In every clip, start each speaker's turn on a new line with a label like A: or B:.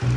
A: Hello,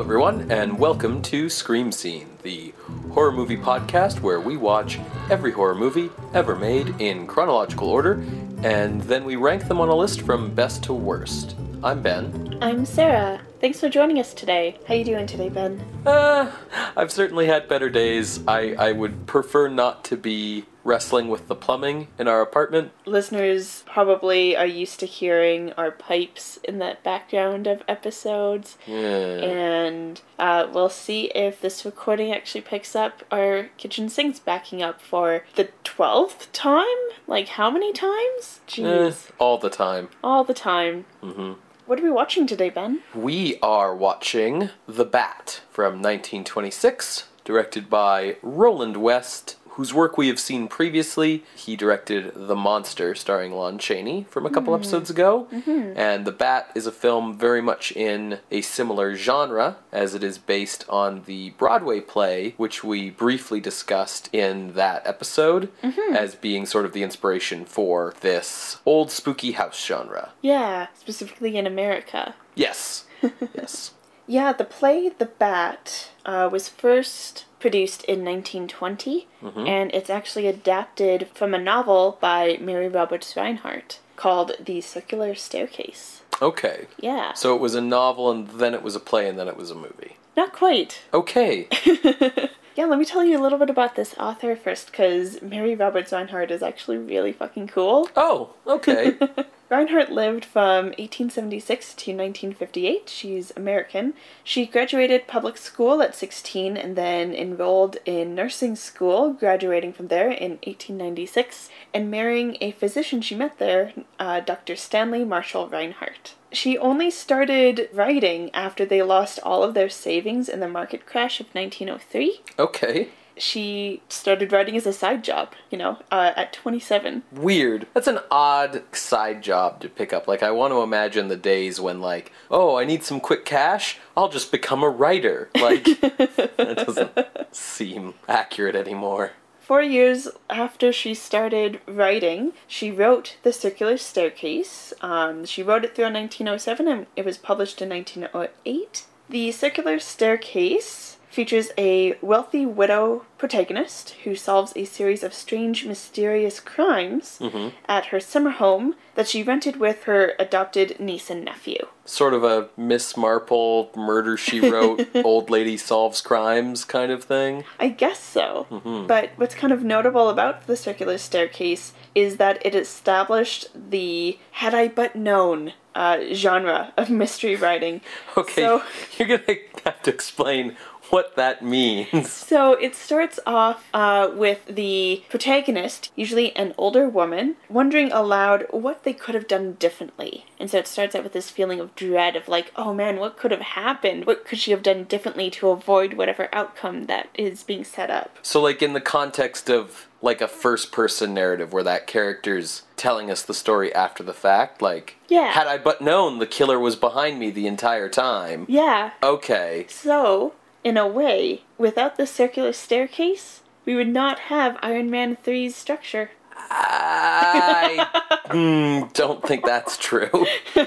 A: everyone, and welcome to Scream Scene, the horror movie podcast where we watch every horror movie ever made in chronological order, and then we rank them on a list from best to worst. I'm Ben.
B: I'm Sarah. Thanks for joining us today. How you doing today, Ben?
A: Uh, I've certainly had better days. I, I would prefer not to be wrestling with the plumbing in our apartment.
B: Listeners probably are used to hearing our pipes in that background of episodes,
A: Yeah.
B: and uh, we'll see if this recording actually picks up our kitchen sinks backing up for the twelfth time. Like how many times?
A: Eh,
B: Jeez,
A: all the time.
B: all the time.
A: hmm
B: What are we watching today, Ben?
A: We are watching The Bat from 1926, directed by Roland West, whose work we have seen previously. He directed The Monster, starring Lon Chaney, from a couple mm-hmm. episodes ago. Mm-hmm. And The Bat is a film very much in a similar genre, as it is based on the Broadway play, which we briefly discussed in that episode, mm-hmm. as being sort of the inspiration for this old spooky house genre.
B: Yeah, specifically in America.
A: Yes. yes.
B: Yeah, the play The Bat uh, was first produced in 1920, mm-hmm. and it's actually adapted from a novel by Mary Roberts Rinehart called The Circular Staircase.
A: Okay.
B: Yeah,
A: So it was a novel, and then it was a play, and then it was a movie.
B: not quite.
A: Okay.
B: Yeah, let me tell you a little bit about this author first, because Mary Roberts Rinehart is actually really fucking cool.
A: Oh, okay.
B: Rinehart lived from 1876 to 1958. She's American. She graduated public school at 16 and then enrolled in nursing school, graduating from there in 1896 and marrying a physician she met there, uh, Dr. Stanley Marshall Rinehart. She only started writing after they lost all of their savings in the market crash of 1903.
A: okay.
B: She started writing as a side job, you know, uh, at 27.
A: Weird. That's an odd side job to pick up. Like, I want to imagine the days when, like, oh, I need some quick cash. I'll just become a writer. Like, that doesn't seem accurate anymore.
B: Four years after she started writing, she wrote The Circular Staircase. Um, she wrote it through 1907 and it was published in 1908. The Circular Staircase features a wealthy widow protagonist who solves a series of strange, mysterious crimes at her summer home that she rented with her adopted niece and nephew.
A: Sort of a Miss Marple murder she wrote, old lady solves crimes kind of thing.
B: I guess so. But what's kind of notable about the circular staircase is that it established the had I but known uh, genre of mystery writing.
A: Okay,
B: So,
A: you're gonna have to explain what that means.
B: so it starts off uh, with the protagonist, usually an older woman, wondering aloud what they could have done differently. And so it starts out with this feeling of dread of like, oh man, what could have happened? What could she have done differently to avoid whatever outcome that is being set up?
A: So, like, in the context of like a first person narrative where that character's telling us the story after the fact, like,
B: Yeah.
A: had I but known the killer was behind me the entire time.
B: Yeah,
A: Okay.
B: So, in a way, without the circular staircase, we would not have Iron Man 3's structure.
A: I mm, don't think that's true.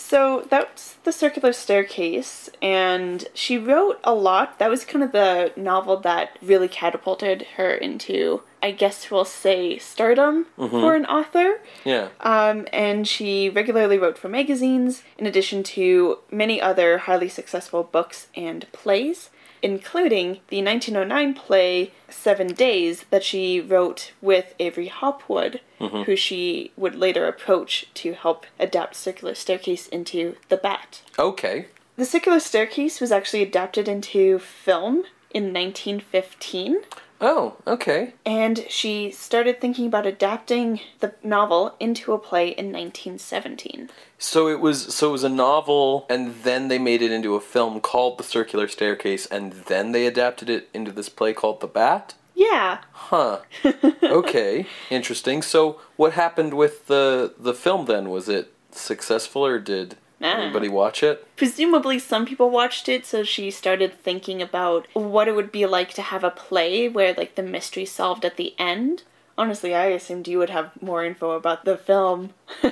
B: So, that's the circular staircase, and she wrote a lot. That was kind of the novel that really catapulted her into, I guess we'll say, stardom for an author.
A: Yeah.
B: Um, and she regularly wrote for magazines, in addition to many other highly successful books and plays, including the 1909 play Seven Days that she wrote with Avery Hopwood, who she would later approach to help adapt Circular Staircase into The Bat.
A: Okay.
B: The Circular Staircase was actually adapted into film in 1915.
A: Oh, okay.
B: And she started thinking about adapting the novel into a play in 1917.
A: So it was so it was a novel and then they made it into a film called The Circular Staircase and then they adapted it into this play called The Bat?
B: Yeah.
A: Huh. Okay. Interesting. So what happened with the the film then? Was it successful or did. Anybody watch it?
B: Presumably, some people watched it, so she started thinking about what it would be like to have a play where, like, the mystery solved at the end. Honestly, I assumed you would have more info about the film.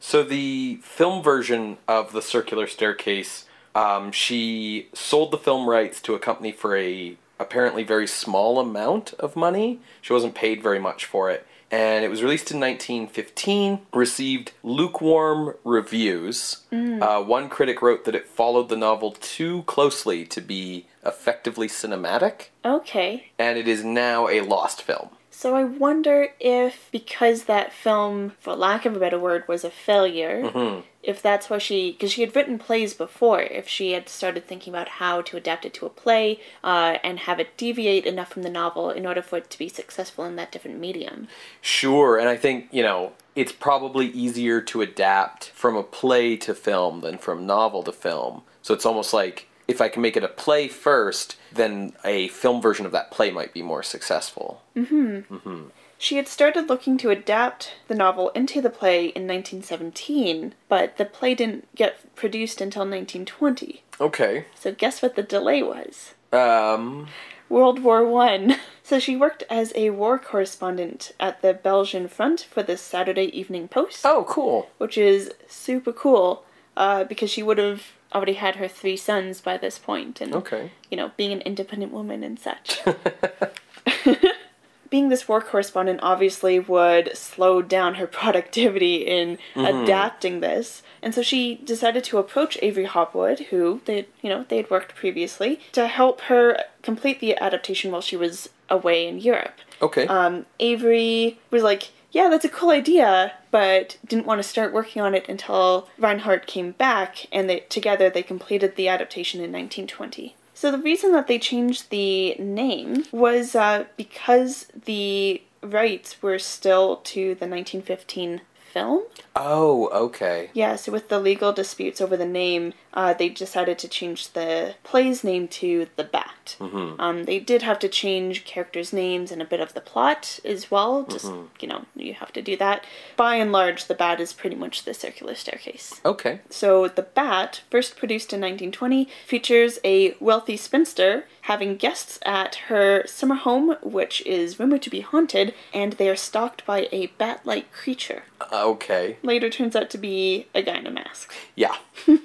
A: So the film version of the Circular Staircase, um, she sold the film rights to a company for a apparently very small amount of money. She wasn't paid very much for it. And it was released in 1915, received lukewarm reviews. Uh, one critic wrote that it followed the novel too closely to be effectively cinematic,
B: okay.
A: and it is now a lost film.
B: So I wonder if, because that film, for lack of a better word, was a failure, if that's why she, because she had written plays before, if she had started thinking about how to adapt it to a play uh, and have it deviate enough from the novel in order for it to be successful in that different medium.
A: Sure, and I think, you know, it's probably easier to adapt from a play to film than from novel to film. So it's almost like if I can make it a play first, then a film version of that play might be more successful. Mm-hmm. Mm-hmm.
B: She had started looking to adapt the novel into the play in 1917, but the play didn't get produced until 1920.
A: Okay.
B: So guess what the delay was?
A: Um,
B: World War One. So she worked as a war correspondent at the Belgian front for the Saturday Evening Post,
A: oh, cool.
B: which is super cool uh, because she would have already had her three sons by this point, and
A: Okay.
B: you know, being an independent woman and such. being this war correspondent obviously would slow down her productivity in adapting this. And so she decided to approach Avery Hopwood, who they you know, they had worked previously, to help her complete the adaptation while she was away in Europe.
A: Okay.
B: Um, Avery was like, yeah, that's a cool idea, but didn't want to start working on it until Rinehart came back, and they together they completed the adaptation in 1920. So the reason that they changed the name was uh, because the rights were still to the 1915 film.
A: oh, okay.
B: Yeah, so with the legal disputes over the name, uh, they decided to change the play's name to The Bat. Um, they did have to change characters' names and a bit of the plot as well. Just, you know, you have to do that. By and large, The Bat is pretty much the circular staircase.
A: Okay.
B: So, The Bat, first produced in 1920, features a wealthy spinster having guests at her summer home, which is rumored to be haunted, and they are stalked by a bat like creature.
A: Okay.
B: Later turns out to be a guy in a mask.
A: Yeah.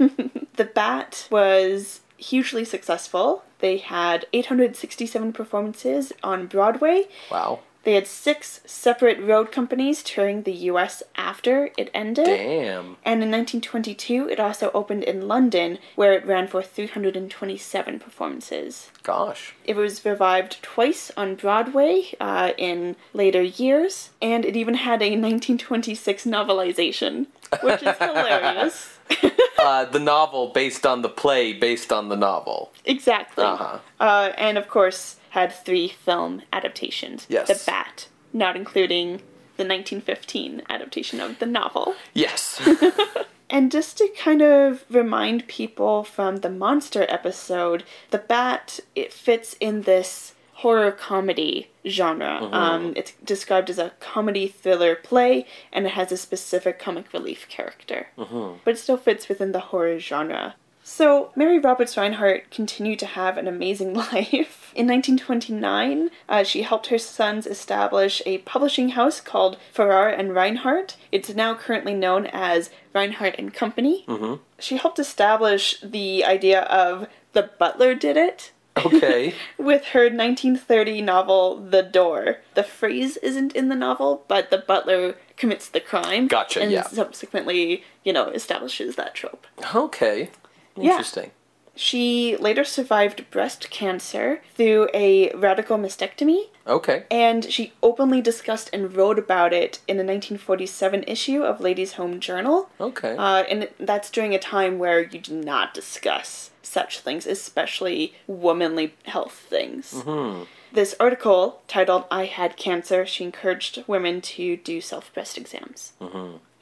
B: The Bat was hugely successful. They had 867 performances on Broadway.
A: Wow.
B: They had six separate road companies touring the US after it ended.
A: Damn.
B: And in 1922, it also opened in London, where it ran for 327 performances.
A: Gosh.
B: It was revived twice on Broadway uh, in later years, and it even had a 1926 novelization, which is hilarious.
A: Uh, the novel based on the play based on the novel.
B: exactly.
A: Uh-huh.
B: Uh, and of course, had three film adaptations.
A: Yes.
B: The Bat, not including the 1915 adaptation of the novel.
A: Yes.
B: And just to kind of remind people from the monster episode, the bat it fits in this horror comedy genre. Um, it's described as a comedy thriller play, and it has a specific comic relief character, but it still fits within the horror genre. So, Mary Roberts Rinehart continued to have an amazing life. In 1929, uh, she helped her sons establish a publishing house called Farrar and Rinehart. It's now currently known as Rinehart and Company. She helped establish the idea of the butler did it
A: okay.
B: with her 1930 novel The Door. The phrase isn't in the novel, but the butler commits the crime.
A: Gotcha,
B: And
A: yeah.
B: subsequently, you know, establishes that trope.
A: Okay.
B: Yeah.
A: Interesting.
B: She later survived breast cancer through a radical mastectomy,
A: Okay.
B: and she openly discussed and wrote about it in the 1947 issue of Ladies' Home Journal.
A: Okay.
B: Uh, and that's during a time where you do not discuss such things, especially womanly health things. This article, titled I Had Cancer, she encouraged women to do self breast exams.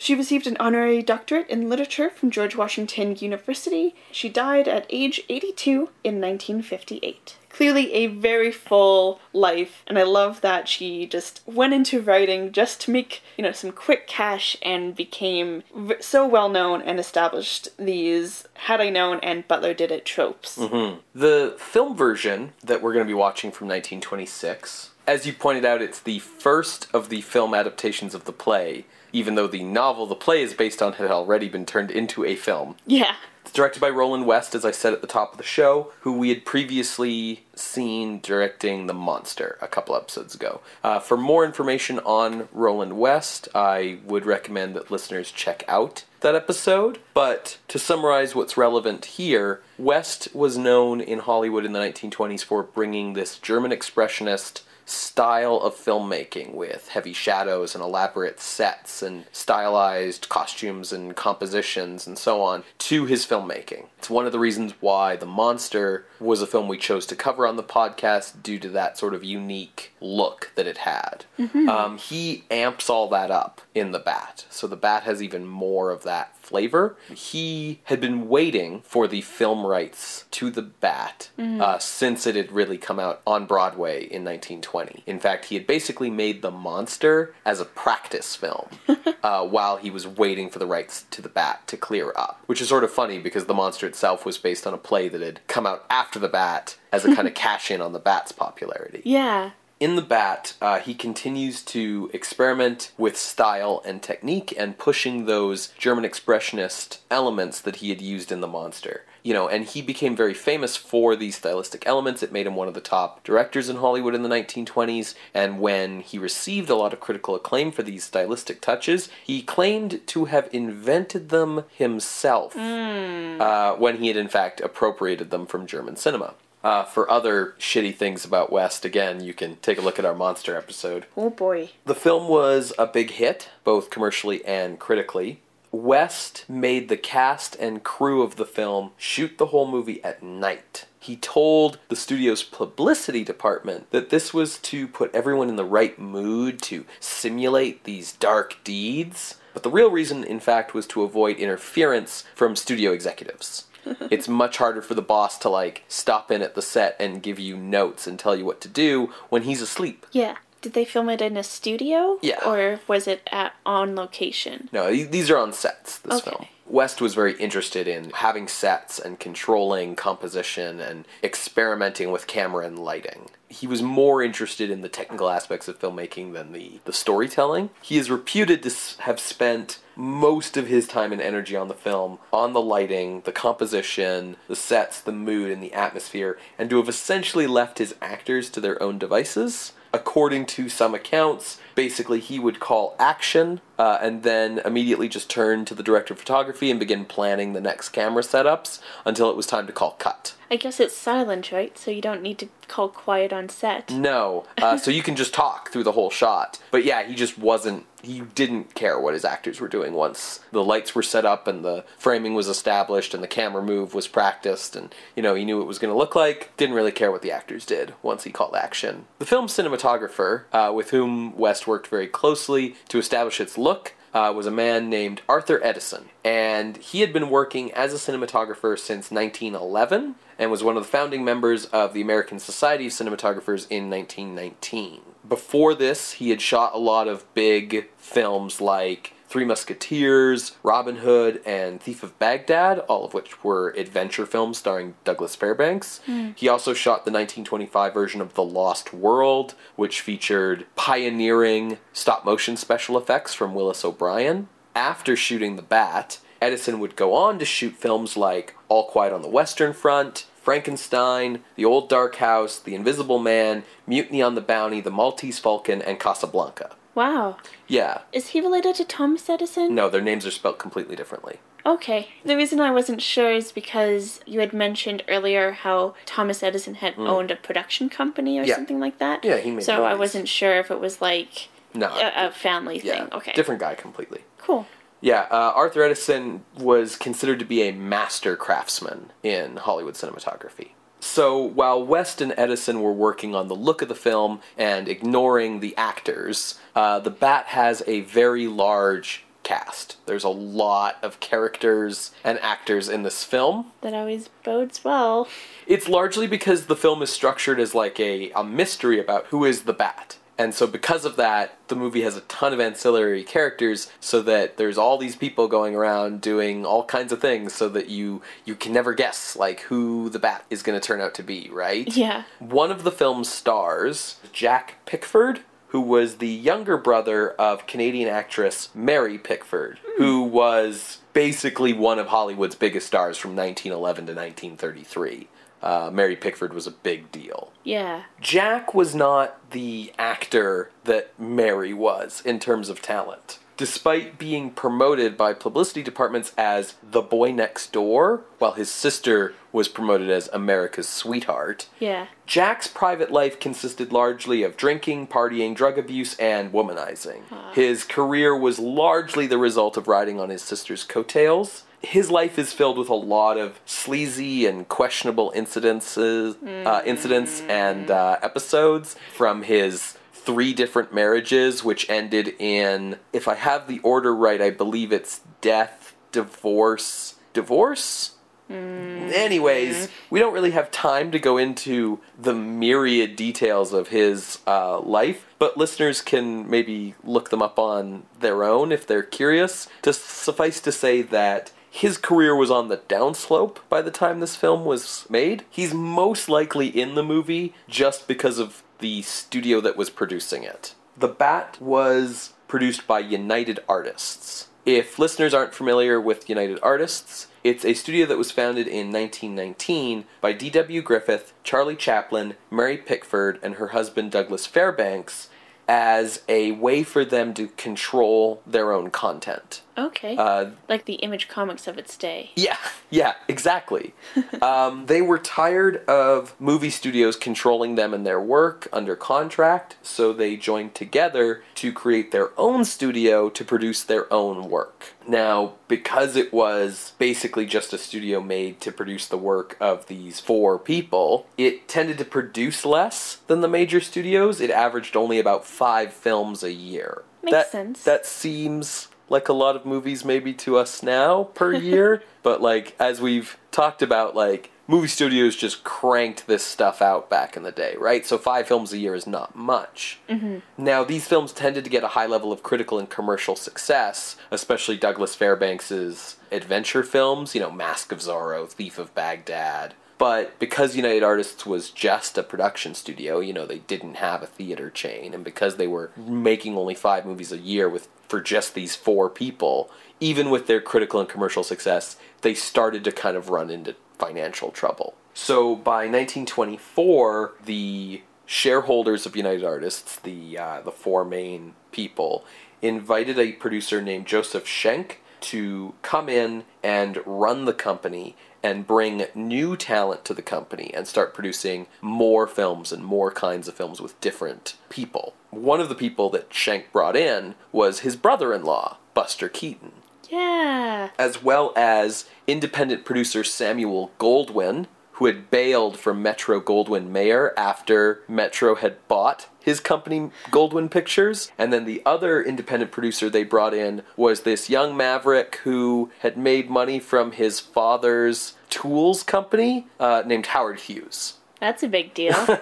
B: She received an honorary doctorate in literature from George Washington University. She died at age 82 in 1958 clearly a very full life and i love that she just went into writing just to make you know some quick cash and became so well known and established. These had i known and butler did it tropes. Mm-hmm.
A: The film version that we're going to be watching from 1926, as you pointed out, it's the first of the film adaptations of the play, even though the novel the play is based on had already been turned into a film.
B: yeah
A: It's directed by Roland West, as I said at the top of the show, who we had previously seen directing The Monster a couple episodes ago. Uh, for more information on Roland West, I would recommend that listeners check out that episode. But to summarize what's relevant here, West was known in Hollywood in the 1920s for bringing this German expressionist style of filmmaking with heavy shadows and elaborate sets and stylized costumes and compositions and so on to his filmmaking. It's one of the reasons why The Monster was a film we chose to cover on the podcast due to that sort of unique look that it had. Um, he amps all that up in The Bat, so The Bat has even more of that flavor. He had been waiting for the film rights to The Bat uh, since it had really come out on Broadway in 1920. In fact, he had basically made The Monster as a practice film uh, while he was waiting for the rights to The Bat to clear up, which is sort of funny because The Monster itself was based on a play that had come out after The Bat as a kind of cash in on The Bat's popularity.
B: yeah
A: In The Bat, uh, he continues to experiment with style and technique and pushing those German expressionist elements that he had used in The Monster. You know, and he became very famous for these stylistic elements. It made him one of the top directors in Hollywood in the 1920s. And when he received a lot of critical acclaim for these stylistic touches, he claimed to have invented them himself uh, when he had in fact appropriated them from German cinema. Uh, for other shitty things about West, again, you can take a look at our monster episode.
B: oh boy
A: The film was a big hit, both commercially and critically. West made the cast and crew of the film shoot the whole movie at night. He told the studio's publicity department that this was to put everyone in the right mood to simulate these dark deeds. But the real reason, in fact, was to avoid interference from studio executives. it's much harder for the boss to, like, stop in at the set and give you notes and tell you what to do when he's asleep.
B: yeah did they film it in a studio
A: Yeah.
B: or was it at on location
A: No, these are on sets, this
B: Okay.
A: film. West was very interested in having sets and controlling composition and experimenting with camera and lighting. He was more interested in the technical aspects of filmmaking than the, the storytelling. He is reputed to have spent most of his time and energy on the film on the lighting, the composition, the sets, the mood, and the atmosphere, and to have essentially left his actors to their own devices according to some accounts, basically he would call action uh, and then immediately just turn to the director of photography and begin planning the next camera setups until it was time to call cut.
B: I guess it's silent, right? So you don't need to call quiet on set.
A: No, uh, so you can just talk through the whole shot. But yeah, he just wasn't. He didn't care what his actors were doing once the lights were set up and the framing was established and the camera move was practiced and you know he knew what it was going to look like. Didn't really care what the actors did once he called action. The film's cinematographer, uh, with whom West worked very closely to establish its look, uh, was a man named Arthur Edeson, and he had been working as a cinematographer since 1911 and was one of the founding members of the American Society of Cinematographers in 1919. Before this, he had shot a lot of big films like Three Musketeers, Robin Hood, and Thief of Baghdad, all of which were adventure films starring Douglas Fairbanks. Hmm. He also shot the 1925 version of The Lost World, which featured pioneering stop motion special effects from Willis O'Brien. After shooting The Bat, Edeson would go on to shoot films like All Quiet on the Western Front, Frankenstein, The Old Dark House, The Invisible Man, Mutiny on the Bounty, The Maltese Falcon, and Casablanca.
B: Wow.
A: Yeah,
B: Is he related to Thomas Edison?
A: no, their names are spelled completely differently.
B: Okay. The reason I wasn't sure is because you had mentioned earlier how Thomas Edison had hmm. owned a production company or.
A: Yeah.
B: something like that.
A: Yeah, he made
B: So I wasn't sure if it was like
A: No,
B: a, a family
A: yeah,
B: thing. Okay.
A: different guy completely.
B: Cool.
A: Yeah, uh, Arthur Edeson was considered to be a master craftsman in Hollywood cinematography. So while West and Edeson were working on the look of the film and ignoring the actors, uh, the Bat has a very large cast. There's a lot of characters and actors in this film.
B: That always bodes well.
A: It's largely because the film is structured as like a, a mystery about who is the bat. And so, because of that, the movie has a ton of ancillary characters, so that there's all these people going around doing all kinds of things, so that you you can never guess like who the bat is going to turn out to be, right?
B: Yeah.
A: One of the film's stars, Jack Pickford, who was the younger brother of Canadian actress Mary Pickford, hmm. who was basically one of Hollywood's biggest stars from 1911 to 1933. Uh, Mary Pickford was a big deal.
B: Yeah.
A: Jack was not the actor that Mary was in terms of talent. Despite being promoted by publicity departments as the boy next door, while his sister was promoted as America's sweetheart,
B: Yeah.
A: Jack's private life consisted largely of drinking, partying, drug abuse, and womanizing. His career was largely the result of riding on his sister's coattails. His life is filled with a lot of sleazy and questionable incidences, uh, incidents and uh, episodes from his three different marriages, which ended in, if I have the order right, I believe it's death, divorce, divorce. Anyways, we don't really have time to go into the myriad details of his uh, life, but listeners can maybe look them up on their own if they're curious. To suffice to say that his career was on the downslope by the time this film was made. He's most likely in the movie just because of the studio that was producing it. The Bat was produced by United Artists. If listeners aren't familiar with United Artists, it's a studio that was founded in 1919 by D.W. Griffith, Charlie Chaplin, Mary Pickford, and her husband Douglas Fairbanks as a way for them to control their own content.
B: Okay.
A: Uh,
B: like the image comics of its day.
A: yeah, yeah, exactly. um, they were tired of movie studios controlling them and their work under contract, so they joined together to create their own studio to produce their own work. Now, because it was basically just a studio made to produce the work of these four people, it tended to produce less than the major studios. It averaged only about five films a year.
B: Makes
A: that,
B: sense.
A: That seems like a lot of movies maybe to us now per year, but like as we've talked about, like movie studios just cranked this stuff out back in the day, right? So five films a year is not much. Mm-hmm. Now these films tended to get a high level of critical and commercial success, especially Douglas Fairbanks's adventure films, you know, Mask of Zorro, Thief of Baghdad. But because United Artists was just a production studio, you know, they didn't have a theater chain, and because they were making only five movies a year with for just these four people, even with their critical and commercial success, they started to kind of run into financial trouble. So by 1924, the shareholders of United Artists, the uh, the four main people, invited a producer named Joseph Schenck to come in and run the company and bring new talent to the company and start producing more films and more kinds of films with different people. One of the people that Schenck brought in was his brother in law, Buster Keaton,
B: Yeah.
A: as well as independent producer Samuel Goldwyn, who had bailed from Metro Goldwyn Mayer after Metro had bought his company Goldwyn Pictures. And then the other independent producer they brought in was this young maverick who had made money from his father's tools company uh, named Howard Hughes.
B: That's a big deal.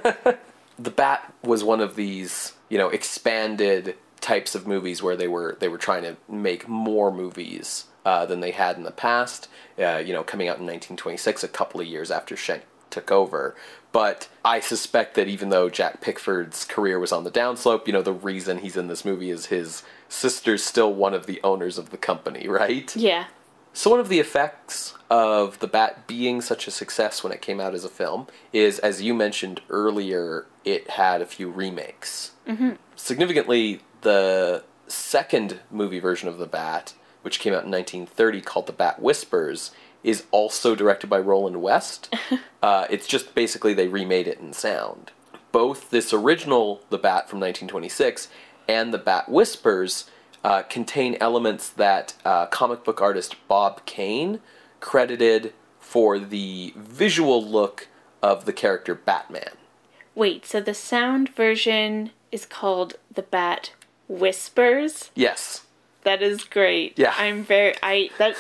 A: The Bat was one of these, you know, expanded types of movies where they were they were trying to make more movies uh, than they had in the past. Uh, you know, coming out in 1926, a couple of years after Schenck took over. But I suspect that even though Jack Pickford's career was on the downslope, you know, the reason he's in this movie is his sister's still one of the owners of the company, right?
B: yeah.
A: So one of the effects of The Bat being such a success when it came out as a film is, as you mentioned earlier, it had a few remakes. Mm-hmm. Significantly, the second movie version of The Bat, which came out in 1930, called The Bat Whispers, is also directed by Roland West. uh, it's just basically they remade it in sound. Both this original The Bat from 1926 and The Bat Whispers uh, contain elements that uh, comic book artist Bob Kane credited for the visual look of the character Batman.
B: Wait, so the sound version is called The Bat Whispers?
A: Yes.
B: That is great.
A: Yeah.
B: I'm very I that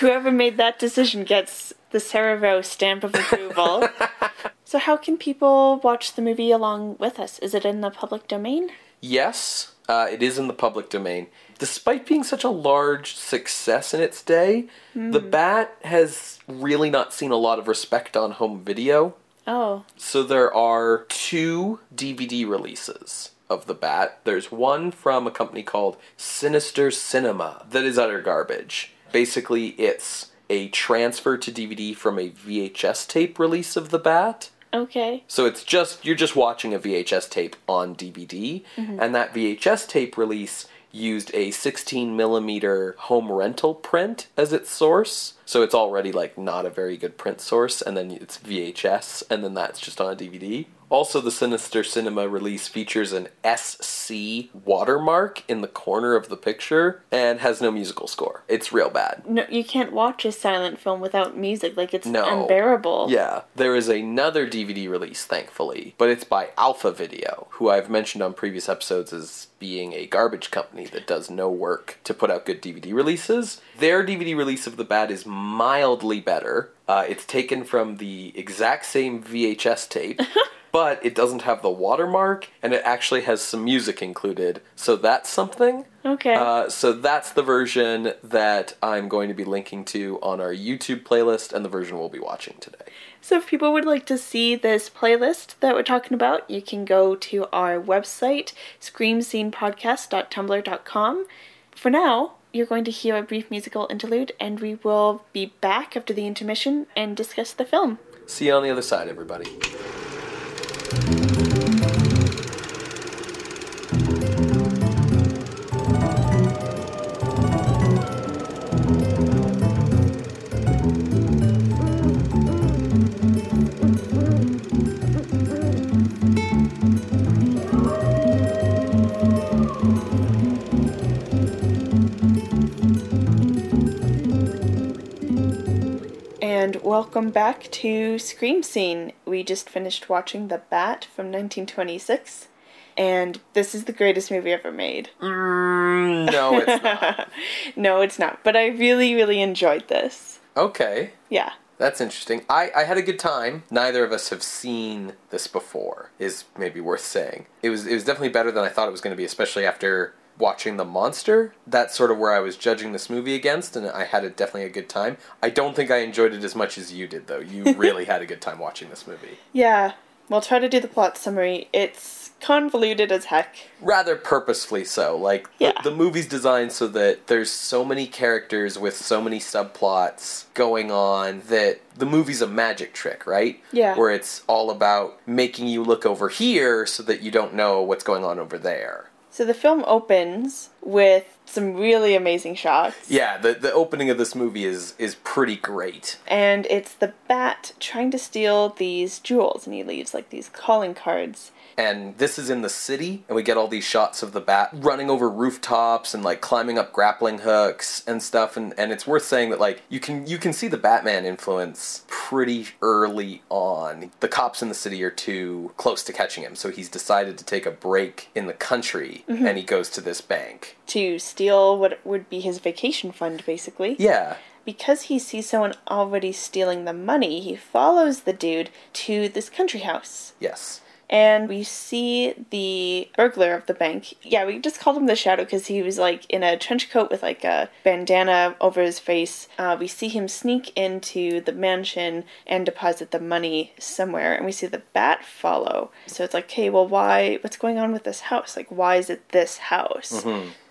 B: whoever made that decision gets the Cerevo stamp of approval. so how can people watch the movie along with us? Is it in the public domain?
A: Yes, uh, it is in the public domain. Despite being such a large success in its day, The Bat has really not seen a lot of respect on home video.
B: Oh.
A: So there are two DVD releases of The Bat. There's one from a company called Sinister Cinema that is utter garbage. Basically, it's a transfer to DVD from a VHS tape release of The Bat.
B: Okay.
A: So it's just you're just watching a VHS tape on DVD, mm-hmm. and that VHS tape release used a 16 millimeter home rental print as its source. So it's already like not a very good print source, and then it's VHS, and then that's just on a DVD. Also, the Sinister Cinema release features an SC watermark in the corner of the picture and has no musical score. It's real bad.
B: No, you can't watch a silent film without music. Like it's
A: No.
B: unbearable.
A: Yeah, there is another DVD release, thankfully, but it's by Alpha Video, who I've mentioned on previous episodes as being a garbage company that does no work to put out good DVD releases. Their DVD release of The Bat is mildly better. Uh, it's taken from the exact same VHS tape. But it doesn't have the watermark, and it actually has some music included, so that's something.
B: Okay.
A: Uh, so that's the version that I'm going to be linking to on our YouTube playlist, and the version we'll be watching today.
B: So if people would like to see this playlist that we're talking about, you can go to our website, screamscenepodcast.tumblr.com. For now, you're going to hear a brief musical interlude, and we will be back after the intermission and discuss the film.
A: See you on the other side, everybody.
B: Welcome back to Scream Scene. We just finished watching The Bat from 1926, and this is the greatest movie ever made.
A: Mm, no, it's not.
B: no, it's not, but I really, really enjoyed this.
A: Okay,
B: Yeah.
A: that's interesting. I, I had a good time. Neither of us have seen this before, is maybe worth saying. It was it was definitely better than I thought it was going to be, especially after watching The Monster. That's sort of where I was judging this movie against, and I had a, definitely a good time. I don't think I enjoyed it as much as you did, though. You really had a good time watching this movie.
B: Yeah, we'll try to do the plot summary. It's convoluted as heck.
A: rather purposefully so. Like
B: Yeah.
A: the, the movie's designed so that there's so many characters with so many subplots going on that the movie's a magic trick, right?
B: Yeah.
A: Where it's all about making you look over here so that you don't know what's going on over there.
B: So the film opens with some really amazing shots.
A: Yeah, the the opening of this movie is is pretty great.
B: And it's the bat trying to steal these jewels, and he leaves like these calling cards.
A: And this is in the city, and we get all these shots of the bat running over rooftops and like climbing up grappling hooks and stuff. And, and it's worth saying that like you can you can see the Batman influence pretty early on. The cops in the city are too close to catching him, so he's decided to take a break in the country, mm-hmm. and he goes to this bank.
B: To steal what would be his vacation fund, basically.
A: Yeah,
B: Because he sees someone already stealing the money, he follows the dude to this country house.
A: yes,
B: And we see the burglar of the bank. Yeah, we just called him the Shadow because he was like in a trench coat with like a bandana over his face. Uh, we see him sneak into the mansion and deposit the money somewhere, and we see the bat follow. So it's like, hey, well, why? What's going on with this house? Like, why is it this house?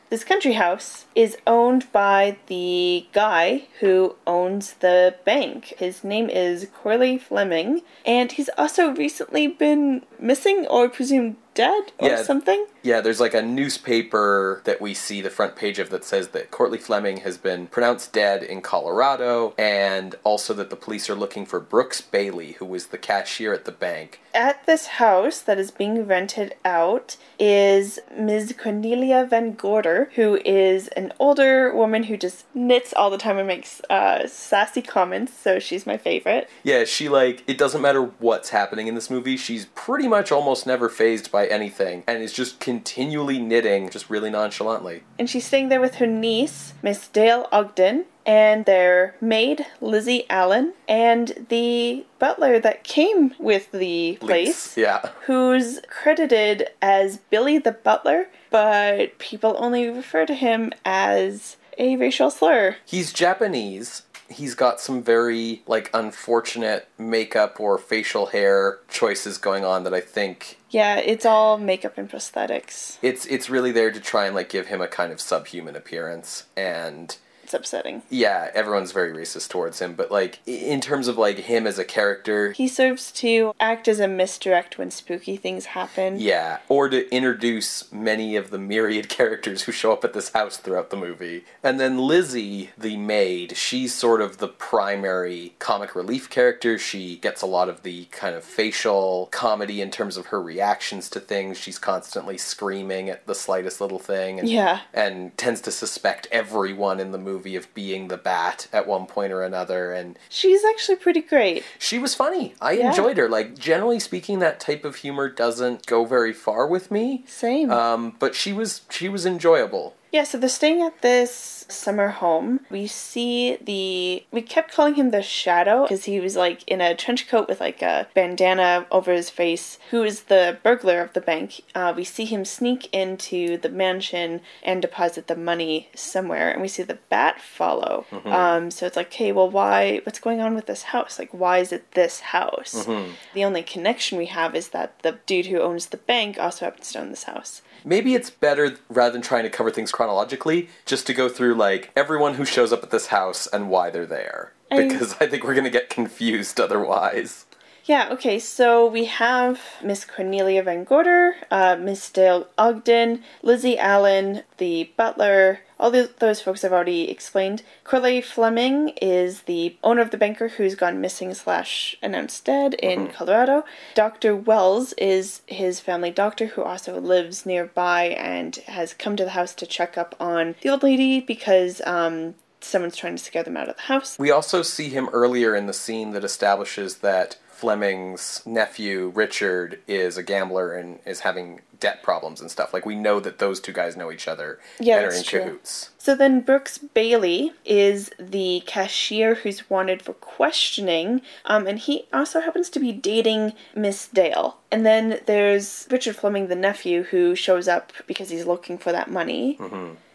B: This country house is owned by the guy who owns the bank. His name is Courtleigh Fleming, and he's also recently been missing or presumed dead or
A: Yeah.
B: something.
A: Yeah, there's like a newspaper that we see the front page of that says that Courtleigh Fleming has been pronounced dead in Colorado, and also that the police are looking for Brooks Bailey, who was the cashier at the bank.
B: At this house that is being rented out is Ms. Cornelia Van Gorder, who is an older woman who just knits all the time and makes uh, sassy comments, so she's my favorite.
A: Yeah, she like, it doesn't matter what's happening in this movie, she's pretty much almost never phased by anything and is just continually knitting, just really nonchalantly.
B: And she's staying there with her niece, Miss Dale Ogden, and their maid, Lizzie Allen, and the butler that came with the place,
A: Lease. Yeah.
B: who's credited as Billy the Butler, but people only refer to him as a racial slur.
A: He's Japanese. He's got some very like unfortunate makeup or facial hair choices going on that I think
B: Yeah, it's all makeup and prosthetics.
A: it's it's really there to try and like give him a kind of subhuman appearance and
B: It's upsetting.
A: yeah, everyone's very racist towards him, but like in terms of like him as a character,
B: He serves to act as a misdirect when spooky things happen.
A: yeah, or to introduce many of the myriad characters who show up at this house throughout the movie. And then Lizzie, the maid, she's sort of the primary comic relief character. She gets a lot of the kind of facial comedy in terms of her reactions to things. She's constantly screaming at the slightest little thing. And
B: Yeah.
A: and tends to suspect everyone in the movie of being the bat at one point or another and
B: She's actually pretty great.
A: she was funny i
B: Yeah.
A: enjoyed her like generally speaking that type of humor doesn't go very far with me
B: Same.
A: um, but she was she was enjoyable
B: Yeah, so they're staying at this summer home. We see the. We kept calling him the Shadow because he was like in a trench coat with like a bandana over his face, who is the burglar of the bank. Uh, we see him sneak into the mansion and deposit the money somewhere, and we see the bat follow. Um, so it's like, okay, well, why? What's going on with this house? Like, why is it this house? The only connection we have is that the dude who owns the bank also happens to own this house.
A: Maybe it's better rather than trying to cover things chronologically just to go through like everyone who shows up at this house and why they're there. Because i think we're going to get confused otherwise
B: Yeah, okay, so we have Miss Cornelia Van Gorder, uh, Miss Dale Ogden, Lizzie Allen, the butler, all those, those folks I've already explained. Courtleigh Fleming is the owner of the banker who's gone missing slash announced dead in Colorado. Dr. Wells is his family doctor who also lives nearby and has come to the house to check up on the old lady because um, someone's trying to scare them out of the house.
A: We also see him earlier in the scene that establishes that Fleming's nephew, Richard, is a gambler and is having debt problems and stuff. Like, we know that those two guys know each other
B: Yeah,
A: and are in
B: true.
A: cahoots.
B: So then Brooks Bailey is the cashier who's wanted for questioning, um, and he also happens to be dating Miss Dale. And then there's Richard Fleming, the nephew, who shows up because he's looking for that money.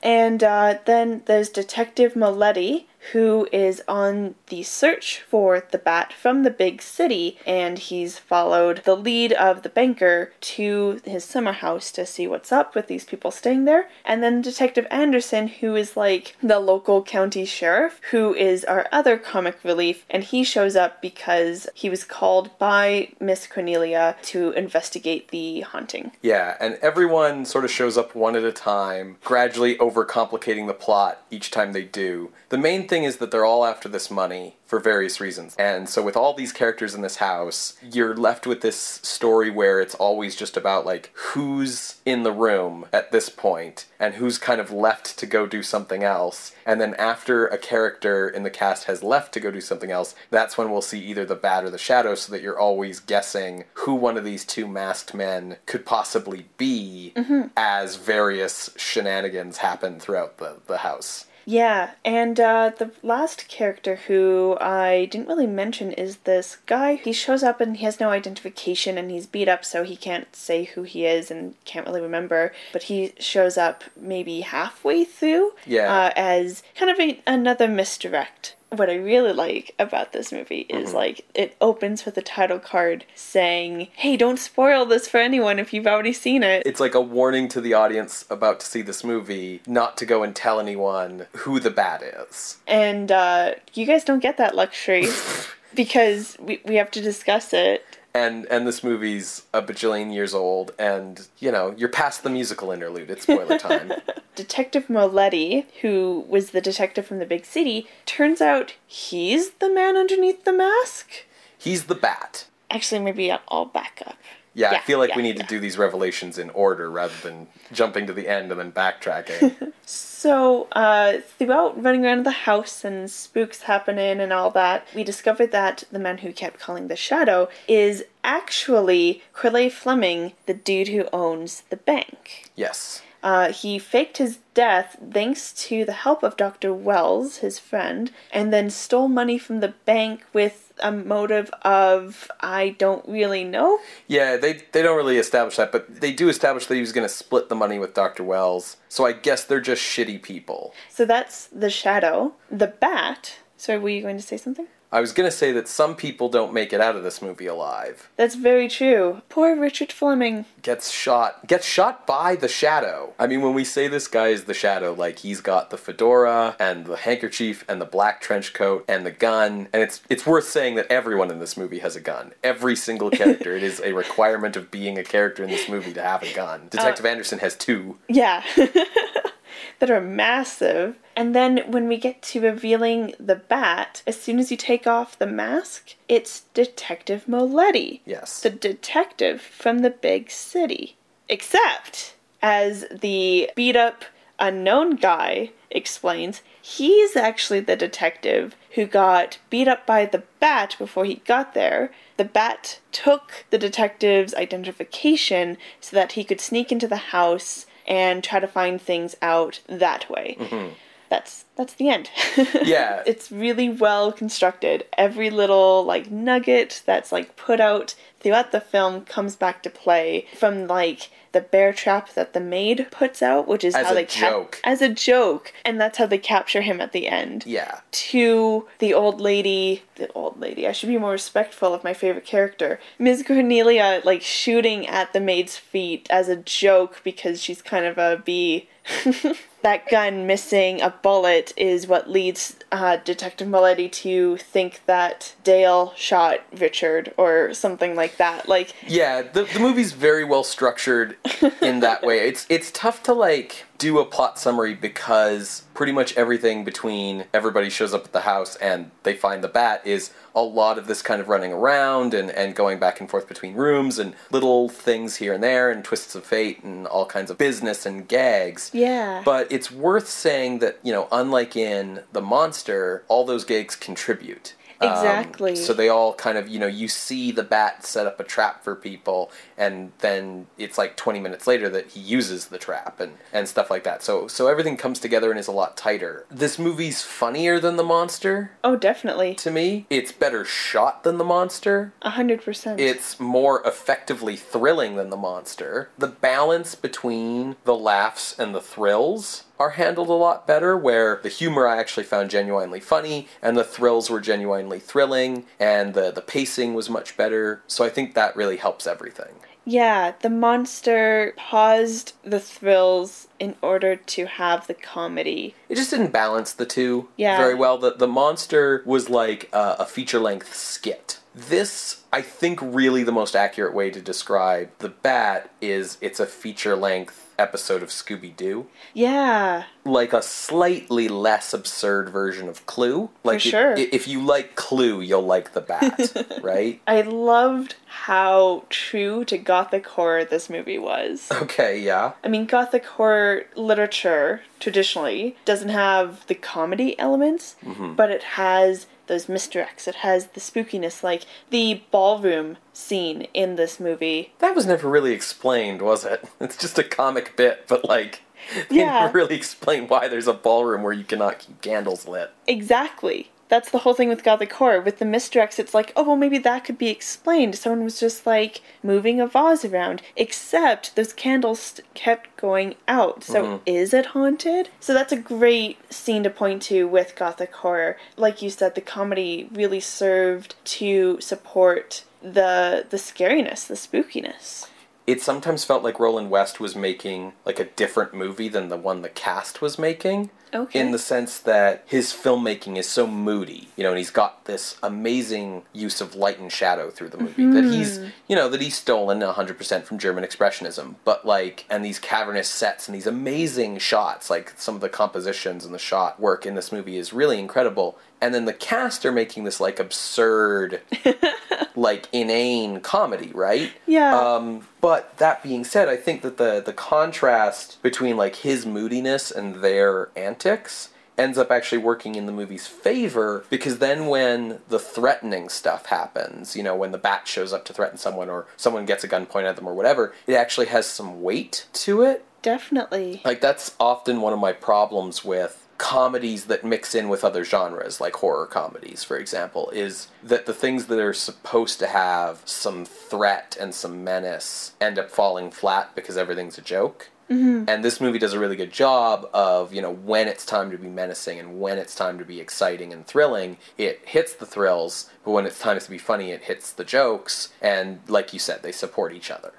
B: And uh, then there's Detective Moletti, who is on the search for the bat from the big city, and he's followed the lead of the banker to his summer house to see what's up with these people staying there. And then Detective Anderson, who is like the local county sheriff, who is our other comic relief, and he shows up because he was called by Miss Cornelia to investigate the haunting.
A: Yeah, and everyone sort of shows up one at a time, gradually overcomplicating the plot each time they do. The main thing is that they're all after this money for various reasons. And so with all these characters in this house, you're left with this story where it's always just about like who's in the room at this point and who's kind of left to go do something else. And then after a character in the cast has left to go do something else, that's when we'll see either the bat or the shadow so that you're always guessing who one of these two masked men could possibly be mm-hmm. as various shenanigans happen throughout the, the house.
B: Yeah, and uh, the last character who I didn't really mention is this guy. He shows up and he has no identification and he's beat up, so he can't say who he is and can't really remember. But he shows up maybe halfway through
A: Yeah.
B: uh, as kind of a, another misdirect. What I really like about this movie is like it opens with a title card saying, "Hey, don't spoil this for anyone if you've already seen it."
A: It's like a warning to the audience about to see this movie not to go and tell anyone who the bat is.
B: and uh, you guys don't get that luxury because we, we have to discuss it.
A: And and this movie's a bajillion years old, and you know you're past the musical interlude. It's spoiler time.
B: Detective Moletti, who was the detective from the big city, turns out he's the man underneath the mask.
A: He's the bat.
B: Actually, maybe I'll back up.
A: Yeah, I feel like
B: yeah,
A: we need
B: yeah.
A: to do these revelations in order rather than jumping to the end and then backtracking.
B: So, uh, throughout running around the house and spooks happening and all that, we discovered that the man who kept calling the shadow is actually Courtleigh Fleming, the dude who owns the bank.
A: yes.
B: Uh, he faked his death thanks to the help of Dr. Wells, his friend, and then stole money from the bank with a motive of I don't really know.
A: Yeah, they they don't really establish that, but they do establish that he was going to split the money with Dr. Wells. So I guess they're just shitty people.
B: So that's the shadow. The bat. Sorry, were you going to say something?
A: I was going to say that some people don't make it out of this movie alive.
B: That's very true. Poor Richard Fleming.
A: Gets shot, gets shot by the shadow. I mean, when we say this guy is the shadow, like he's got the fedora and the handkerchief and the black trench coat and the gun, and it's it's worth saying that everyone in this movie has a gun. Every single character. it is a requirement of being a character in this movie to have a gun. Uh, Detective Anderson has two.
B: Yeah. that are massive. And then when we get to revealing the bat, as soon as you take off the mask, it's Detective Moletti.
A: Yes.
B: The detective from the big city. Except, as the beat up unknown guy explains, he's actually the detective who got beat up by the bat before he got there. The bat took the detective's identification so that he could sneak into the house and try to find things out that way. Mm-hmm. That's that's the end.
A: Yeah.
B: it's really well constructed. Every little like nugget that's like put out throughout the film comes back to play from like the bear trap that the maid puts out, which is
A: As
B: how they cap- a
A: joke.
B: as a joke, and that's how they capture him at the end.
A: Yeah.
B: To the old lady, the old lady. I should be more respectful of my favorite character, Ms. Cornelia, like shooting at the maid's feet as a joke because she's kind of a bee. that gun missing a bullet is what leads uh, Detective Moletti to think that Dale shot Richard or something like that. Like,
A: Yeah, the, the movie's very well structured in that way. It's it's tough to like do a plot summary because pretty much everything between everybody shows up at the house and they find the bat is a lot of this kind of running around and, and going back and forth between rooms and little things here and there and twists of fate and all kinds of business and gags.
B: yeah.
A: But it's worth saying that, you know, unlike in The Monster, all those gags contribute. Um,
B: Exactly.
A: so they all kind of, you know, you see the bat set up a trap for people, and then it's like 20 minutes later that he uses the trap and, and stuff like that. So so everything comes together and is a lot tighter. This movie's funnier than The Monster
B: oh, definitely.
A: to me. It's better shot than The Monster.
B: A hundred percent.
A: It's more effectively thrilling than The Monster. The balance between the laughs and the thrills are handled a lot better, where the humor I actually found genuinely funny, and the thrills were genuinely thrilling, and the, the pacing was much better. So I think that really helps everything.
B: Yeah, the monster paused the thrills in order to have the comedy.
A: It just didn't balance the two
B: Yeah.
A: very well. The, the monster was like a, a feature length skit. This, I think, really the most accurate way to describe the bat is it's a feature length episode of Scooby Doo.
B: Yeah,
A: like a slightly less absurd version of Clue. Like
B: For sure.
A: i- if you like Clue, you'll like the Bat, right?
B: I loved how true to gothic horror this movie was.
A: Okay, yeah.
B: I mean, gothic horror literature traditionally doesn't have the comedy elements, mm-hmm. but it has those misdirects. It has the spookiness, like the ballroom scene in this movie.
A: That was never really explained, was it? It's just a comic bit, but like they
B: Yeah.
A: never really explain why there's a ballroom where you cannot keep candles lit.
B: Exactly. That's the whole thing with gothic horror. With the misdirects, it's like, oh, well, maybe that could be explained. Someone was just like moving a vase around, except those candles st- kept going out. So mm-hmm. is it haunted? So that's a great scene to point to with gothic horror. Like you said, the comedy really served to support the the scariness, the spookiness.
A: It sometimes felt like Roland West was making like a different movie than the one the cast was making.
B: Okay.
A: In the sense that his filmmaking is so moody, you know, and he's got this amazing use of light and shadow through the movie that he's, mm-hmm. you know, that he's stolen 100% from German Expressionism. But like, and these cavernous sets and these amazing shots, like some of the compositions and the shot work in this movie is really incredible. And then the cast are making this like absurd like inane comedy right
B: Yeah.
A: um but that being said i think that the the contrast between like his moodiness and their antics ends up actually working in the movie's favor because then when the threatening stuff happens you know when the bat shows up to threaten someone or someone gets a gun pointed at them or whatever it actually has some weight to it
B: Definitely.
A: like that's often one of my problems with comedies that mix in with other genres like horror comedies for example is that the things that are supposed to have some threat and some menace end up falling flat because everything's a joke. Mm-hmm. And this movie does a really good job of you know when it's time to be menacing and when it's time to be exciting and thrilling it hits the thrills but when it's time to be funny it hits the jokes. And like you said they support each other.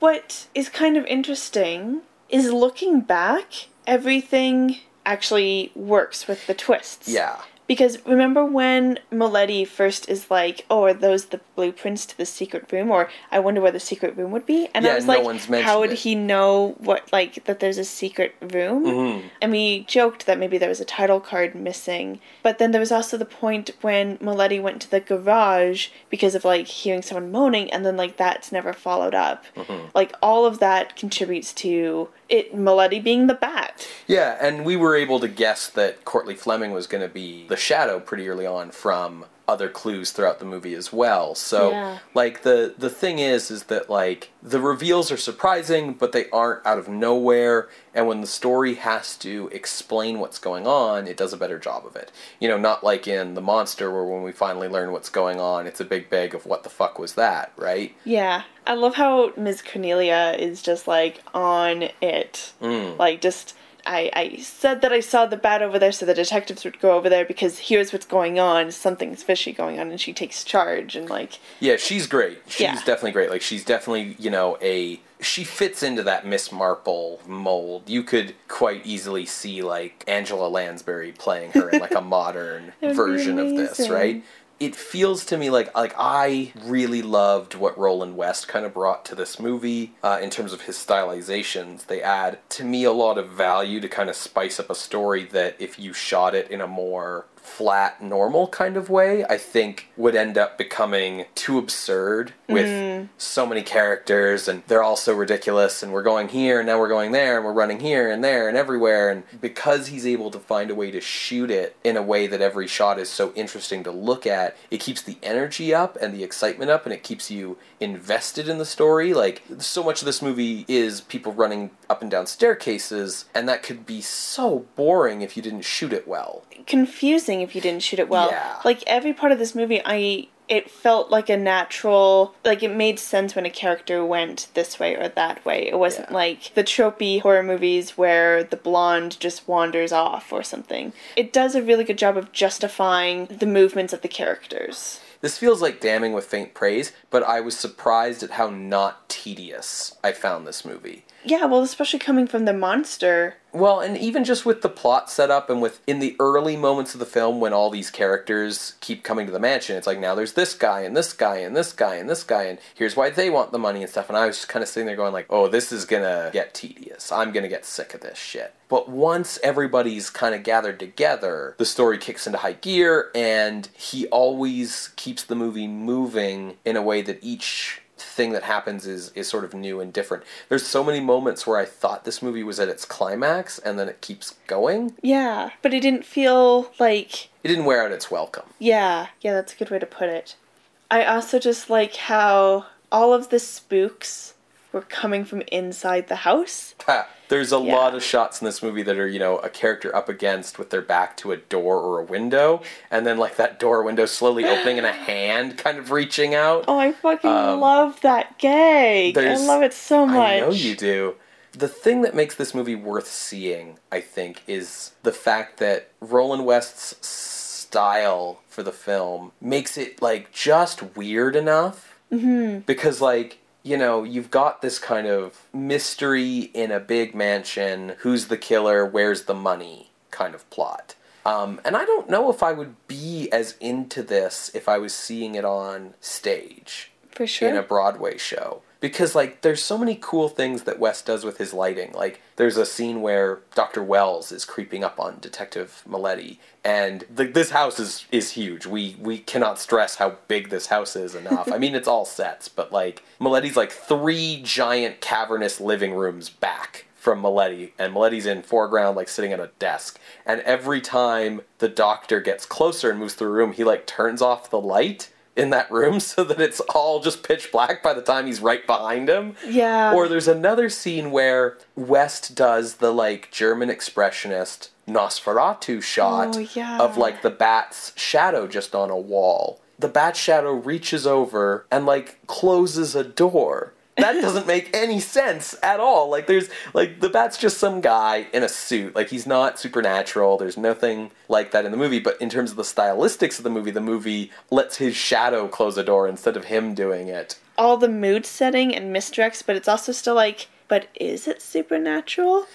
B: What is kind of interesting is looking back, everything actually works with the twists.
A: yeah
B: Because remember when Moletti first is like, "Oh, are those the blueprints to the secret room?" Or I wonder where the secret room would be. And
A: Yeah,
B: I was
A: no
B: like, "How would
A: it.
B: he know what like that there's a secret room?"
A: Mhm.
B: And we joked that maybe there was a title card missing. But then there was also the point when Moletti went to the garage because of like hearing someone moaning, and then like that's never followed up.
A: Mm-hmm.
B: Like all of that contributes to it Moletti being the bat.
A: Yeah, and we were able to guess that Courtleigh Fleming was going to be the shadow pretty early on from other clues throughout the movie as well. So
B: Yeah.
A: like the the thing is is that like the reveals are surprising but they aren't out of nowhere and when the story has to explain what's going on, it does a better job of it. You know, not like in The Monster where when we finally learn what's going on, it's a big bag of what the fuck was that, right?
B: Yeah. I love how Ms. Cornelia is just like on it.
A: Mm.
B: Like just I, I said that I saw the bat over there so the detectives would go over there because here's what's going on. Something's fishy going on and she takes charge and like
A: Yeah, she's great. She's
B: Yeah.
A: definitely great. Like she's definitely, you know, a she fits into that Miss Marple mold. You could quite easily see like Angela Lansbury playing her in like a modern version of this, right? It feels to me like like I really loved what Roland West kind of brought to this movie uh, in terms of his stylizations. They add to me a lot of value to kind of spice up a story that if you shot it in a more flat, normal kind of way, I think would end up becoming too absurd with mm. so many characters and they're all so ridiculous and we're going here and now we're going there and we're running here and there and everywhere and because he's able to find a way to shoot it in a way that every shot is so interesting to look at, it keeps the energy up and the excitement up and it keeps you invested in the story. Like so much of this movie is people running up and down staircases and that could be so boring if you didn't shoot it well.
B: confusing if you didn't shoot it well.
A: Yeah.
B: Like every part of this movie I it felt like a natural like it made sense when a character went this way or that way. It wasn't
A: Yeah.
B: like the tropey horror movies where the blonde just wanders off or something. It does a really good job of justifying the movements of the characters.
A: This feels like damning with faint praise, but I was surprised at how not tedious I found this movie.
B: Yeah, well, especially coming from the monster.
A: Well, and even just with the plot setup and with in the early moments of the film when all these characters keep coming to the mansion, it's like now there's this guy and this guy and this guy and this guy and here's why they want the money and stuff. And I was just kind of sitting there going like, "Oh, this is gonna get tedious. I'm gonna get sick of this shit." But once everybody's kind of gathered together, the story kicks into high gear, and he always keeps the movie moving in a way that each thing that happens is is sort of new and different. There's so many moments where I thought this movie was at its climax and then it keeps going.
B: Yeah, but it didn't feel like
A: It didn't wear out its welcome.
B: Yeah, yeah, that's a good way to put it. I also just like how all of the spooks were coming from inside the house.
A: There's a
B: Yeah.
A: lot of shots in this movie that are, you know, a character up against with their back to a door or a window, and then like that door window slowly opening and a hand kind of reaching out.
B: Oh, I fucking
A: Um,
B: love that gag. I love it so much.
A: I know you do. The thing that makes this movie worth seeing, I think, is the fact that Roland West's style for the film makes it like just weird enough. Mm-hmm. Because like you know, you've got this kind of mystery in a big mansion. Who's the killer? Where's the money? Kind of plot. Um, and I don't know if I would be as into this if I was seeing it on stage
B: For sure.
A: in a Broadway show. Because like there's so many cool things that West does with his lighting. Like there's a scene where Dr. Wells is creeping up on Detective Moletti and the, this house is is huge. We we cannot stress how big this house is enough. I mean, it's all sets, but like Moletti's like three giant cavernous living rooms back from Moletti, and Moletti's in foreground, like sitting at a desk. And every time the doctor gets closer and moves through a room, he like turns off the light in that room so that it's all just pitch black by the time he's right behind him.
B: Yeah.
A: Or there's another scene where West does the like German expressionist Nosferatu shot
B: Oh, yeah.
A: of like the bat's shadow just on a wall. The bat shadow reaches over and like closes a door. That doesn't make any sense at all. Like there's like the bat's just some guy in a suit. Like he's not supernatural. There's nothing like that in the movie, but in terms of the stylistics of the movie, the movie lets his shadow close a door instead of him doing it.
B: all the mood setting and misdirects, but it's also still like, but is it supernatural?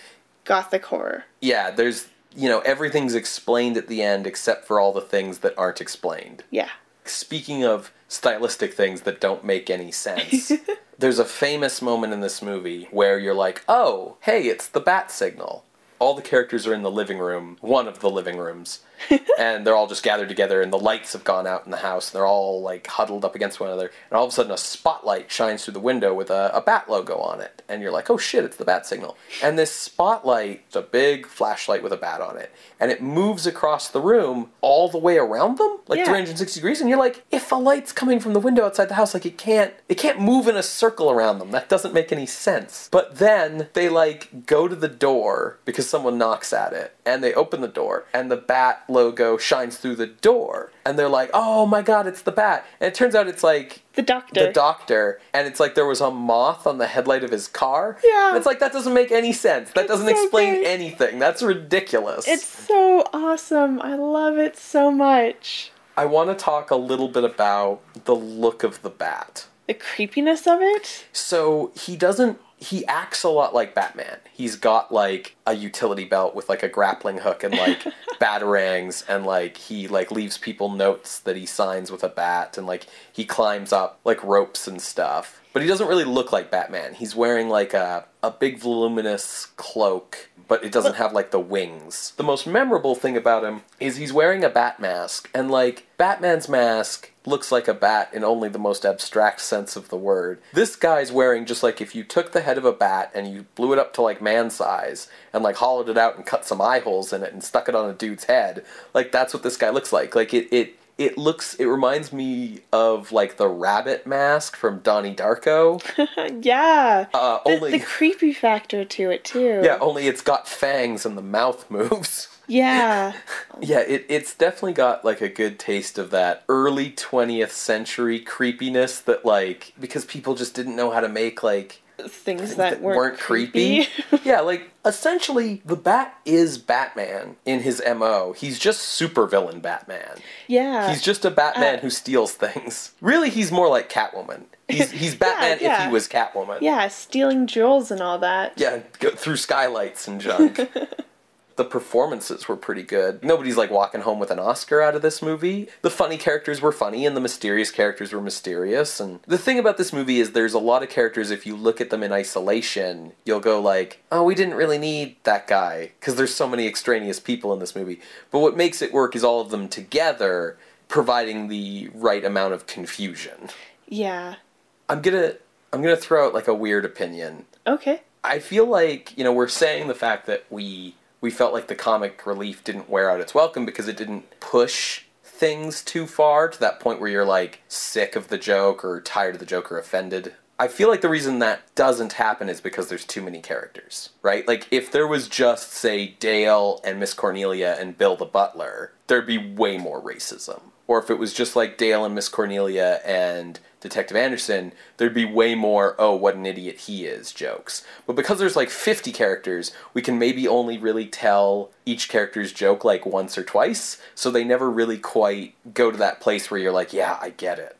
B: Gothic horror.
A: Yeah, there's you know, everything's explained at the end except for all the things that aren't explained.
B: Yeah.
A: Speaking of stylistic things that don't make any sense, there's a famous moment in this movie where you're like, oh, hey, it's the bat signal. All the characters are in the living room, one of the living rooms, and they're all just gathered together, and the lights have gone out in the house, and they're all like huddled up against one another, and all of a sudden a spotlight shines through the window with a, a bat logo on it, and you're like, oh shit, it's the bat signal. And this spotlight, it's a big flashlight with a bat on it, and it moves across the room all the way around them, like
B: Yeah.
A: 360 degrees, and you're like, if a light's coming from the window outside the house, like it can't, it can't move in a circle around them. That doesn't make any sense. But then they like go to the door because someone knocks at it, and they open the door, and the bat logo shines through the door, and they're like, oh my god, it's the bat, and it turns out it's like
B: The doctor.
A: the doctor, and it's like there was a moth on the headlight of his car.
B: Yeah.
A: And it's like that doesn't make any sense. That
B: It's
A: doesn't
B: so
A: explain
B: great.
A: anything. That's ridiculous.
B: it's so awesome. I love it so much.
A: I want to talk a little bit about the look of the bat.
B: The creepiness of it.
A: So he doesn't. He acts a lot like Batman. He's got like a utility belt with like a grappling hook and like batarangs, and like he like leaves people notes that he signs with a bat, and like he climbs up like ropes and stuff. But he doesn't really look like Batman. He's wearing like a a big voluminous cloak, but it doesn't have like the wings. The most memorable thing about him is he's wearing a bat mask, and like Batman's mask looks like a bat in only the most abstract sense of the word. This guy's wearing just like if you took the head of a bat and you blew it up to like man size and like hollowed it out and cut some eye holes in it and stuck it on a dude's head. Like that's what this guy looks like. Like it it it looks it reminds me of like the rabbit mask from Donnie Darko.
B: yeah.
A: Uh,
B: The,
A: only
B: the creepy factor to it too.
A: yeah, only it's got fangs and the mouth moves.
B: Yeah.
A: Yeah, it, it's definitely got like a good taste of that early 20th century creepiness that like because people just didn't know how to make like
B: Things that weren't,
A: creepy. yeah, like essentially the bat is Batman in his MO. He's just supervillain Batman.
B: yeah.
A: He's just a Batman
B: Uh,
A: who steals things. Really, he's more like Catwoman. He's he's Batman if
B: yeah.
A: he was Catwoman.
B: yeah, stealing jewels and all that.
A: Yeah, go through skylights and junk. The performances were pretty good. Nobody's like walking home with an Oscar out of this movie. The funny characters were funny and the mysterious characters were mysterious. And the thing about this movie is there's a lot of characters if you look at them in isolation, you'll go like, "Oh, we didn't really need that guy" because there's so many extraneous people in this movie. But what makes it work is all of them together providing the right amount of confusion.
B: Yeah.
A: I'm going to I'm going to throw out like a weird opinion.
B: Okay.
A: I feel like you know we're saying the fact that we we felt like the comic relief didn't wear out its welcome because it didn't push things too far to that point where you're like sick of the joke or tired of the joke or offended. I feel like the reason that doesn't happen is because there's too many characters, right? Like if there was just say Dale and Miss Cornelia and Bill the butler, there'd be way more racism. Or if it was just like Dale and Miss Cornelia and Detective Anderson, there'd be way more, oh, what an idiot he is jokes. But because there's like 50 characters, we can maybe only really tell each character's joke like once or twice, so they never really quite go to that place where you're like, yeah, I get it.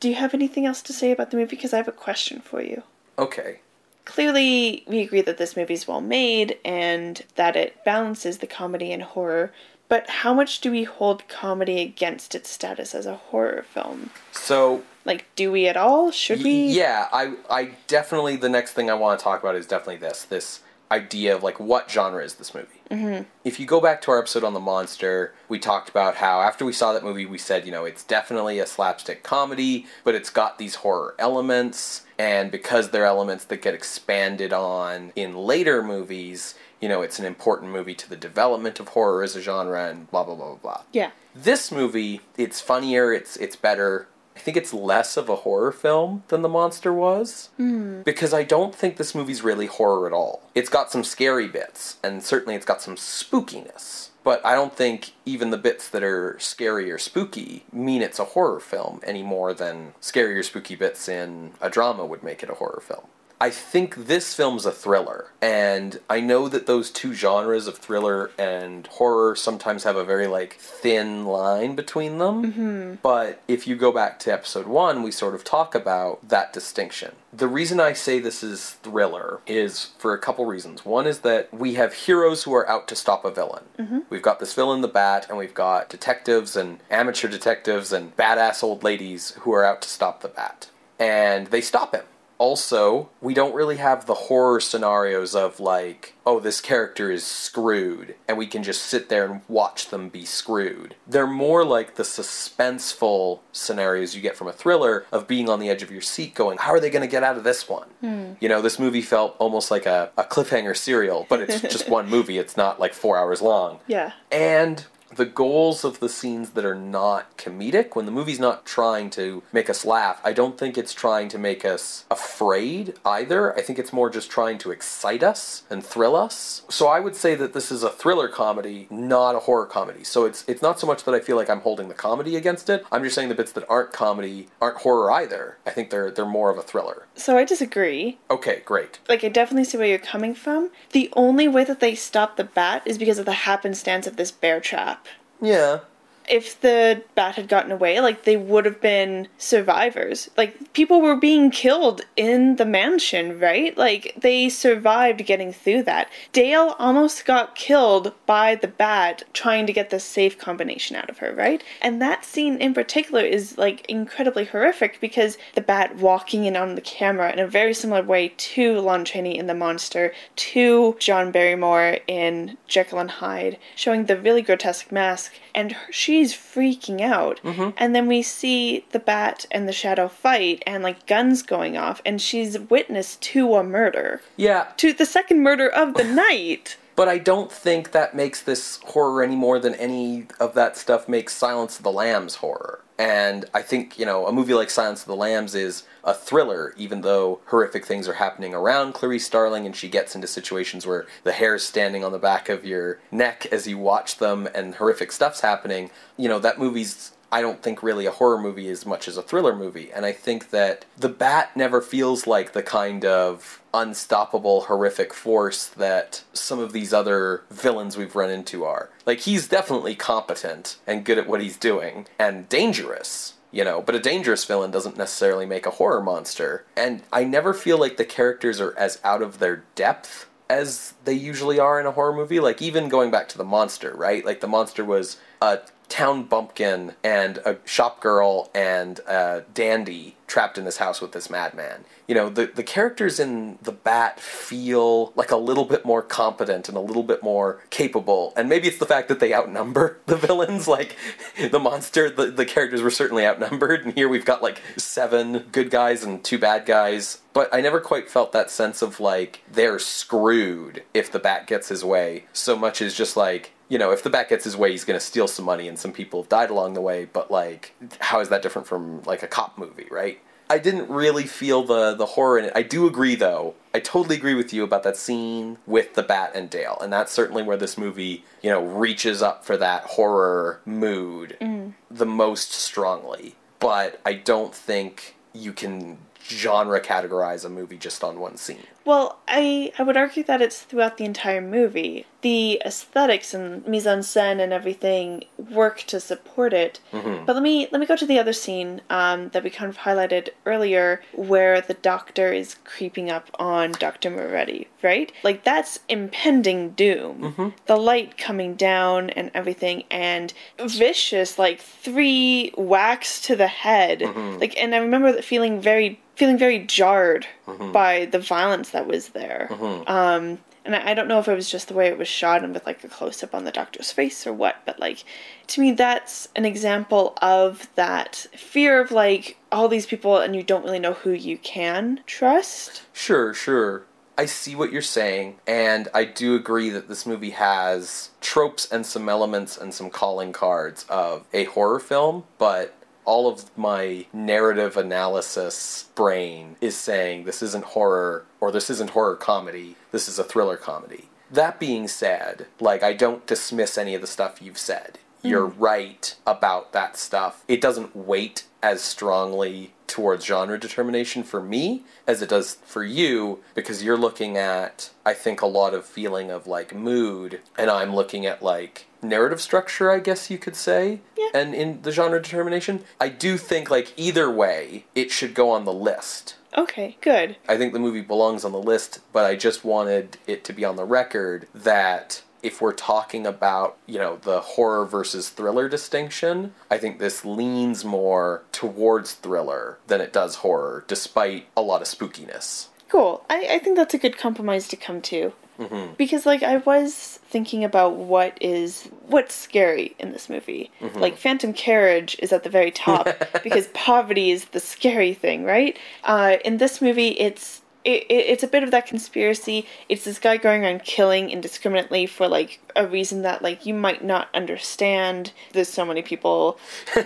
B: Do you have anything else to say about the movie? Because I have a question for you.
A: Okay.
B: Clearly, we agree that this movie is well made and that it balances the comedy and horror But how much do we hold comedy against its status as a horror film?
A: So
B: Like, do we at all? Should we?
A: Yeah, I I definitely the next thing I want to talk about is definitely this this idea of like what genre is this movie. Mm-hmm. If you go back to our episode on the monster, we talked about how after we saw that movie, we said you know it's definitely a slapstick comedy, but it's got these horror elements, and because they're elements that get expanded on in later movies. You know, it's an important movie to the development of horror as a genre, and blah blah blah blah blah.
B: Yeah.
A: This movie, it's funnier, it's it's better. I think it's less of a horror film than The Monster was. Mm. Because I don't think this movie's really horror at all. It's got some scary bits, and certainly it's got some spookiness. But I don't think even the bits that are scary or spooky mean it's a horror film any more than scary or spooky bits in a drama would make it a horror film. I think this film's a thriller, and I know that those two genres of thriller and horror sometimes have a very like thin line between them. Mm-hmm. But if you go back to episode one, we sort of talk about that distinction. The reason I say this is thriller is for a couple reasons. One is that we have heroes who are out to stop a villain. Mm-hmm. We've got this villain, the Bat, and we've got detectives and amateur detectives and badass old ladies who are out to stop the Bat. And they stop him also, we don't really have the horror scenarios of like, oh, this character is screwed, and we can just sit there and watch them be screwed. They're more like the suspenseful scenarios you get from a thriller of being on the edge of your seat going, how are they going to get out of this one? Hmm. You know, this movie felt almost like a, a cliffhanger serial, but it's just one movie. It's not like four hours long.
B: Yeah.
A: And the goals of the scenes that are not comedic, when the movie's not trying to make us laugh, I don't think it's trying to make us afraid either. I think it's more just trying to excite us and thrill us. So I would say that this is a thriller comedy, not a horror comedy. So it's it's not so much that I feel like I'm holding the comedy against it. I'm just saying the bits that aren't comedy aren't horror either. I think they're they're more of a thriller.
B: So I disagree.
A: Okay, great.
B: Like, I definitely see where you're coming from. The only way that they stop the bat is because of the happenstance of this bear trap.
A: Yeah.
B: If the bat had gotten away, like, they would have been survivors. Like, people were being killed in the mansion, right? Like, they survived getting through that. Dale almost got killed by the bat trying to get the safe combination out of her, right? And that scene in particular is, like, incredibly horrific because the bat walking in on the camera in a very similar way to Lon Chaney in The Monster, to John Barrymore in Jekyll and Hyde, showing the really grotesque mask, and she's freaking out. Mm-hmm. And then we see the bat and the shadow fight, and like guns going off, and she's witness to a murder,
A: Yeah,
B: to the second murder of the night.
A: But I don't think that makes this horror any more than any of that stuff makes Silence of the Lambs horror. And I think, you know, a movie like Silence of the Lambs is a thriller, even though horrific things are happening around Clarice Starling and she gets into situations where the hair is standing on the back of your neck as you watch them and horrific stuff's happening. You know, that movie's I don't think really a horror movie as much as a thriller movie. And I think that The Bat never feels like the kind of unstoppable, horrific force that some of these other villains we've run into are. Like, he's definitely competent and good at what he's doing and dangerous. You know, but a dangerous villain doesn't necessarily make a horror monster. And I never feel like the characters are as out of their depth as they usually are in a horror movie. Like, even going back to the monster, right? Like, the monster was a town bumpkin and a shop girl and a dandy trapped in this house with this madman. You know, the, the characters in The Bat feel like a little bit more competent and a little bit more capable. And maybe it's the fact that they outnumber the villains. Like, the monster, the, the characters were certainly outnumbered. And here we've got like seven good guys and two bad guys. But I never quite felt that sense of like, they're screwed if the Bat gets his way, so much as just like, you know, if the bat gets his way, he's going to steal some money, and some people have died along the way. But like, how is that different from like a cop movie, right? I didn't really feel the the horror in it. I do agree, though. I totally agree with you about that scene with the bat and Dale, and that's certainly where this movie, you know, reaches up for that horror mood mm. the most strongly. But I don't think you can genre categorize a movie just on one scene.
B: Well, I I would argue that it's throughout the entire movie. The aesthetics and mise en scène and everything work to support it.
A: Mm-hmm.
B: But let me let me go to the other scene um, that we kind of highlighted earlier, where the doctor is creeping up on Doctor Moretti. Right, like that's impending doom.
A: Mm-hmm.
B: The light coming down and everything, and vicious like three whacks to the head.
A: Mm-hmm.
B: Like, and I remember feeling very feeling very jarred
A: Mm-hmm.
B: by the violence that was there. Um, and I, I don't know if it was just the way it was shot and with like a close up on the doctor's face or what, but like to me, that's an example of that fear of like all these people and you don't really know who you can trust.
A: Sure, sure. I see what you're saying, and I do agree that this movie has tropes and some elements and some calling cards of a horror film, but all of my narrative analysis brain is saying this isn't horror or this isn't horror comedy, this is a thriller comedy. That being said, like, I don't dismiss any of the stuff you've said. You're hmm. right about that stuff. It doesn't weight as strongly towards genre determination for me as it does for you because you're looking at, I think, a lot of feeling of like mood, and I'm looking at like narrative structure, I guess you could say.
B: Yeah.
A: And in the genre determination, I do think like either way, it should go on the list.
B: Okay, good.
A: I think the movie belongs on the list, but I just wanted it to be on the record that if we're talking about, you know, the horror versus thriller distinction, I think this leans more towards thriller than it does horror, despite a lot of spookiness.
B: Cool. I, I think that's a good compromise to come to. Because like I was thinking about what is what's scary in this movie. Like Phantom Carriage is at the very top because poverty is the scary thing, right? Uh, in this movie, it's it, it, it's a bit of that conspiracy. It's this guy going around killing indiscriminately for like a reason that like you might not understand. There's so many people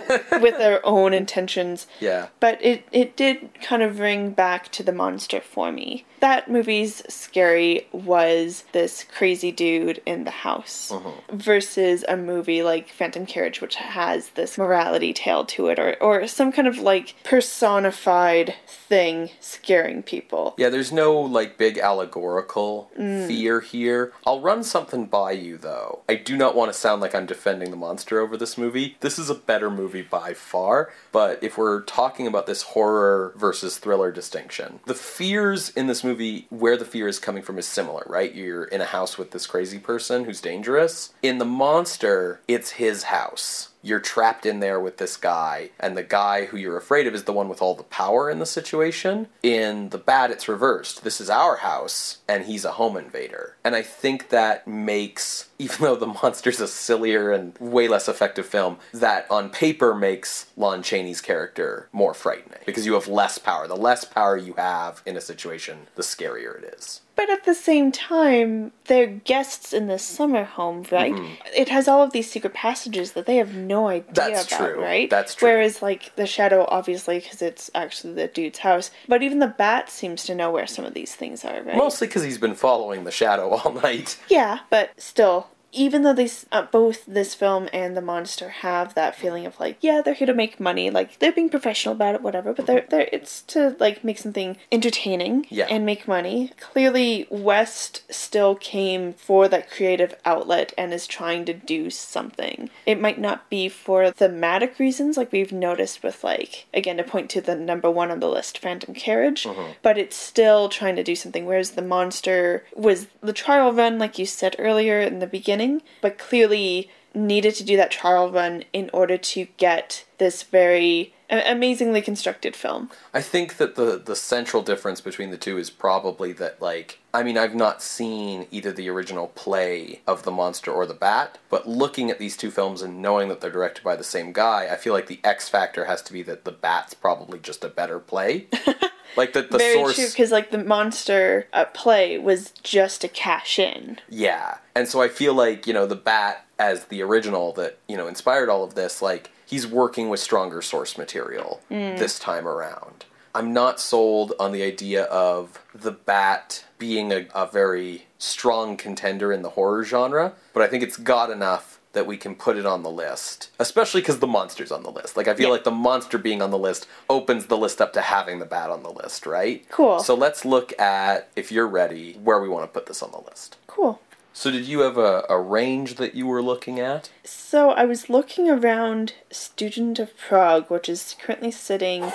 B: with their own intentions.
A: Yeah.
B: But it, it did kind of ring back to the monster for me. That movie's scary was this crazy dude in the house uh-huh. versus a movie like Phantom Carriage, which has this morality tale to it or, or some kind of like personified thing scaring people.
A: Yeah, there's no like big allegorical mm. fear here. I'll run something by you though. I do not want to sound like I'm defending the monster over this movie. This is a better movie by far, but if we're talking about this horror versus thriller distinction, the fears in this movie where the fear is coming from is similar, right? You're in a house with this crazy person who's dangerous. In the monster, it's his house you're trapped in there with this guy, and the guy who you're afraid of is the one with all the power in the situation. In the bad, it's reversed. This is our house, and he's a home invader. And I think that makes, even though The Monster's a sillier and way less effective film, that on paper makes Lon Chaney's character more frightening because you have less power. The less power you have in a situation, the scarier it is.
B: But at the same time, they're guests in this summer home, right?
A: Mm-hmm.
B: It has all of these secret passages that they have no idea
A: That's
B: about,
A: true.
B: right?
A: That's true.
B: Whereas, like, the shadow, obviously, because it's actually the dude's house. But even the bat seems to know where some of these things are, right?
A: Mostly because he's been following the shadow all night.
B: Yeah, but still, even though these uh, both this film and the monster have that feeling of like, yeah, they're here to make money, like they're being professional about it, whatever. But they're they're it's to like make something entertaining
A: Yeah.
B: and make money. Clearly, West still came for that creative outlet and is trying to do something. It might not be for thematic reasons, like we've noticed with like again to point to the number one on the list, Phantom Carriage, but it's still trying to do something. Whereas the monster was the trial run, like you said earlier in the beginning, but clearly needed to do that trial run in order to get this very amazingly constructed film.
A: I think that the the central difference between the two is probably that like I mean I've not seen either the original play of the monster or the bat, but looking at these two films and knowing that they're directed by the same guy, I feel like the X factor has to be that the bat's probably just a better play. like the the
B: very
A: source
B: true, because like the monster at play was just a cash in.
A: Yeah. And so I feel like, you know, the bat as the original that, you know, inspired all of this, like, he's working with stronger source material mm. this time around. I'm not sold on the idea of the bat being a, a very strong contender in the horror genre, but I think it's got enough that we can put it on the list, especially because the monster's on the list. Like I feel
B: Yeah.
A: like the monster being on the list opens the list up to having the bat on the list, right?
B: Cool.
A: So let's look at if you're ready where we want to put this on the list.
B: Cool.
A: So did you have a, a range that you were looking at?
B: So I was looking around Student of Prague, which is currently sitting.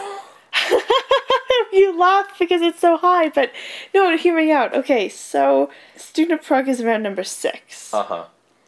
B: you laugh because it's so high, but no, hear me out. Okay, so Student of Prague is around number six.
A: Uh huh.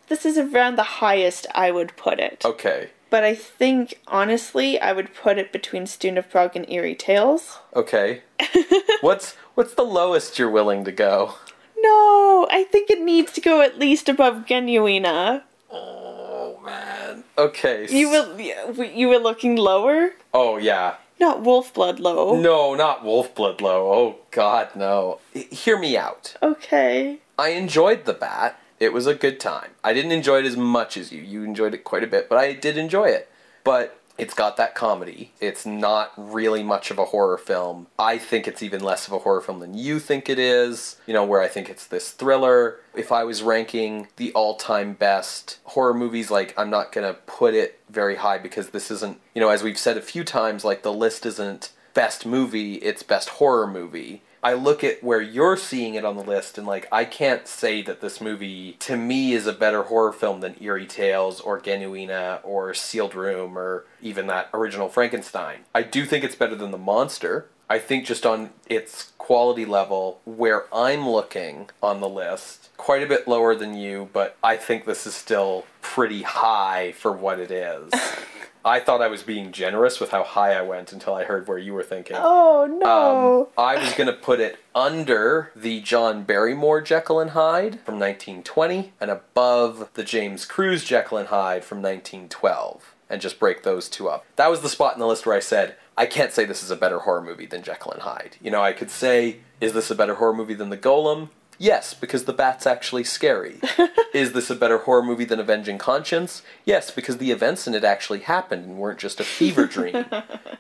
B: This is around the highest I would put it.
A: Okay.
B: But I think, honestly, I would put it between Student of Prague and Eerie Tales.
A: Okay. what's what's the lowest you're willing to go?
B: No, I think it needs to go at least above Genuina.
A: Oh man. Okay.
B: You were you were looking lower,
A: Oh yeah.
B: not Wolfblood low.
A: No, not Wolfblood low. Oh God, no. Hear me out.
B: Okay.
A: I enjoyed the bat. It was a good time. I didn't enjoy it as much as you. You enjoyed it quite a bit, but I did enjoy it. But it's got that comedy. It's not really much of a horror film. I think it's even less of a horror film than you think it is. You know, where I think it's this thriller. If I was ranking the all time best horror movies, like, I'm not to put it very high because this isn't, you know, as we've said a few times, like, the list isn't best movie, it's best horror movie. I look at where you're seeing it on the list, and like, I can't say that this movie, to me, is a better horror film than Eerie Tales or Genuina or Sealed Room or even that original Frankenstein. I do think it's better than The Monster. I think just on its quality level, where I'm looking on the list, quite a bit lower than you, but I think this is still pretty high for what it is. I thought I was being generous with how high I went until I heard where you were thinking.
B: Oh no.
A: Um, I was going to put it under the John Barrymore Jekyll and Hyde from 1920 and above the James Cruze Jekyll and Hyde from 1912 and just break those two up. That was the spot in the list where I said, I can't say this is a better horror movie than Jekyll and Hyde. You know, I could say, is this a better horror movie than The Golem? Yes, because the bat's actually scary. is this a better horror movie than Avenging Conscience? Yes, because the events in it actually happened and weren't just a fever dream.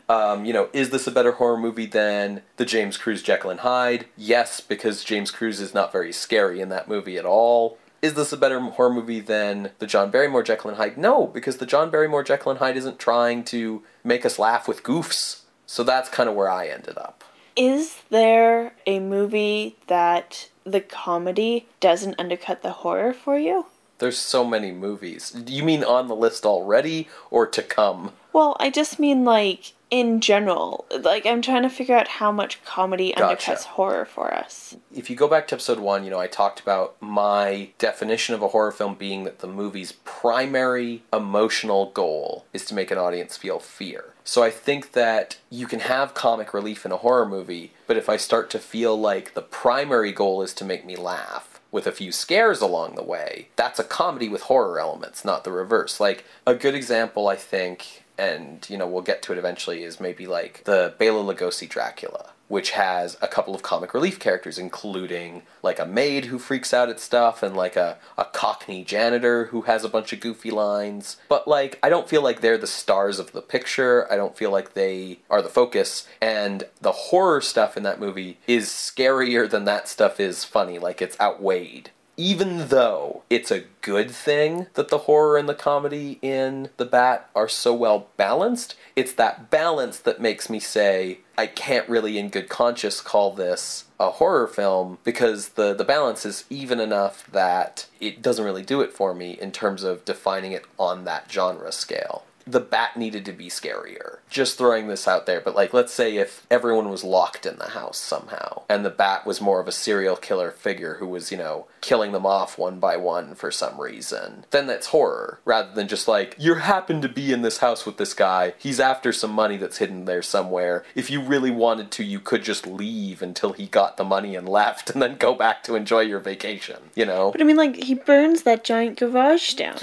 A: Um, you know, is this a better horror movie than the James Cruze Jekyll and Hyde? Yes, because James Cruze is not very scary in that movie at all. Is this a better horror movie than the John Barrymore Jekyll and Hyde? No, because the John Barrymore Jekyll and Hyde isn't trying to make us laugh with goofs. So that's kind of where I ended up.
B: Is there a movie that the comedy doesn't undercut the horror for you?
A: There's so many movies. Do you mean on the list already or to come?
B: Well, I just mean like in general. Like I'm trying to figure out how much comedy
A: Gotcha.
B: undercuts horror for us.
A: if you go back to episode one, you know, I talked about my definition of a horror film being that the movie's primary emotional goal is to make an audience feel fear. So I think that you can have comic relief in a horror movie, but if I start to feel like the primary goal is to make me laugh, with a few scares along the way, that's a comedy with horror elements, not the reverse. Like, a good example, I think, and, you know, we'll get to it eventually, is maybe like the Bela Lugosi Dracula which has a couple of comic relief characters, including like a maid who freaks out at stuff and like a, a cockney janitor who has a bunch of goofy lines. But like, I don't feel like they're the stars of the picture. I don't feel like they are the focus. And the horror stuff in that movie is scarier than that stuff is funny. Like, it's outweighed even though it's a good thing that the horror and the comedy in The Bat are so well balanced, it's that balance that makes me say, I can't really, in good conscience, call this a horror film because the, the balance is even enough that it doesn't really do it for me in terms of defining it on that genre scale. The bat needed to be scarier. Just throwing this out there, but like, let's say if everyone was locked in the house somehow, and the bat was more of a serial killer figure who was, you know, killing them off one by one for some reason, then that's horror, rather than just like, you happen to be in this house with this guy, he's after some money that's hidden there somewhere. If you really wanted to, you could just leave until he got the money and left, and then go back to enjoy your vacation, you know?
B: But I mean, like he burns that giant garage down.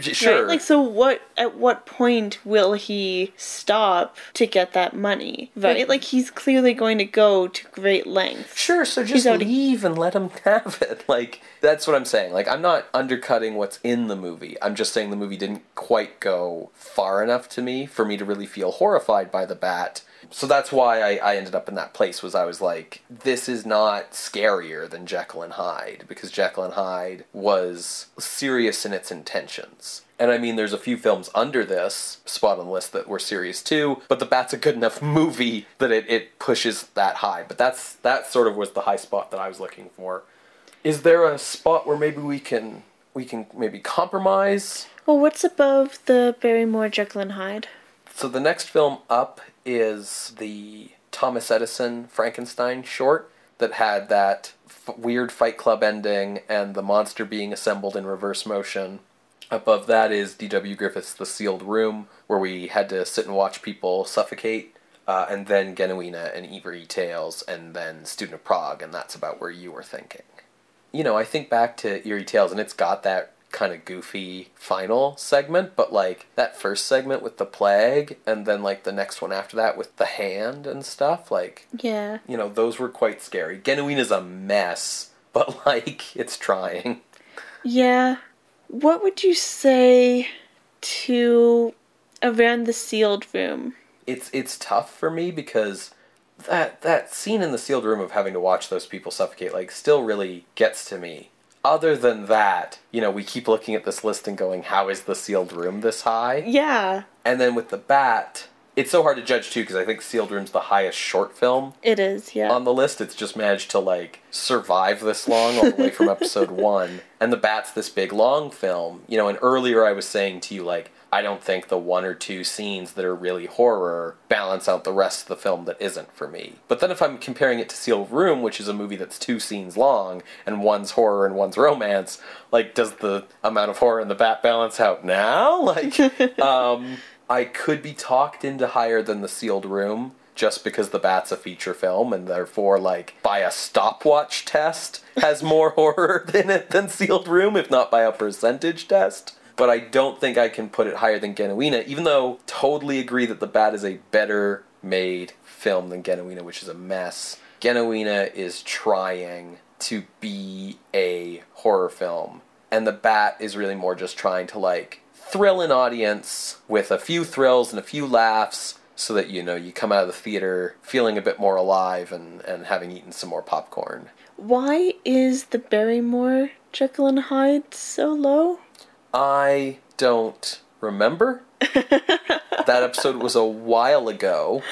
A: Sure.
B: Right? Like, so what? At what point will he stop to get that money? Right?
A: Right.
B: Like, he's clearly going to go to great lengths.
A: Sure, so just leave and let him have it. Like that's what I'm saying. Like I'm not undercutting what's in the movie. I'm just saying the movie didn't quite go far enough to me for me to really feel horrified by the bat So that's why I, I ended up in that place was I was like, this is not scarier than Jekyll and Hyde because Jekyll and Hyde was serious in its intentions. And I mean, there's a few films under this spot on the list that were serious too, but The Bat's a good enough movie that it, it pushes that high. But that's that sort of was the high spot that I was looking for. Is there a spot where maybe we can we can maybe compromise?
B: Well, what's above the Barrymore Jekyll and Hyde?
A: So the next film up is the Thomas Edison Frankenstein short that had that f- weird Fight Club ending and the monster being assembled in reverse motion. Above that is D.W. Griffith's The Sealed Room, where we had to sit and watch people suffocate. Uh, and then Genuina and Eerie Tales, and then Student of Prague, and that's about where you were thinking. You know, I think back to Eerie Tales, and it's got that kind of goofy final segment, but like that first segment with the plague, and then like the next one after that with the hand and stuff, like,
B: Yeah.
A: you know, those were quite scary. Genuina's a mess, but like, it's trying.
B: Yeah. What would you say to Around the Sealed Room?
A: it's it's tough for me because that that scene in the sealed room of having to watch those people suffocate like still really gets to me. Other than that, you know, we keep looking at this list and going, how is the sealed room this high?
B: Yeah,
A: And then with the bat, it's so hard to judge too because I think sealed room's the highest short film
B: it is. Yeah.
A: on the list. It's just managed to like survive this long all the way from episode one. And the bat's this big long film. You know, and earlier I was saying to you like I don't think the one or two scenes that are really horror balance out the rest of the film that isn't for me. But then if I'm comparing it to Sealed Room, which is a movie that's two scenes long and one's horror and one's romance, like does the amount of horror in the bat balance out now? Like um I could be talked into higher than the Sealed Room just because the bat's a feature film and therefore like by a stopwatch test has more horror in it than sealed room if not by a percentage test. But i don't think i can put it higher than Genuine even though totally agree that the bat is a better made film than Genuine which is a mess. Genuine is trying to be a horror film. And the bat is really more just trying to like thrill an audience with a few thrills and a few laughs so that you know you come out of the theater feeling a bit more alive and, and having eaten some more popcorn.
B: Why is the Barrymore Jekyll and Hyde so low?
A: I don't remember. that episode was a while ago,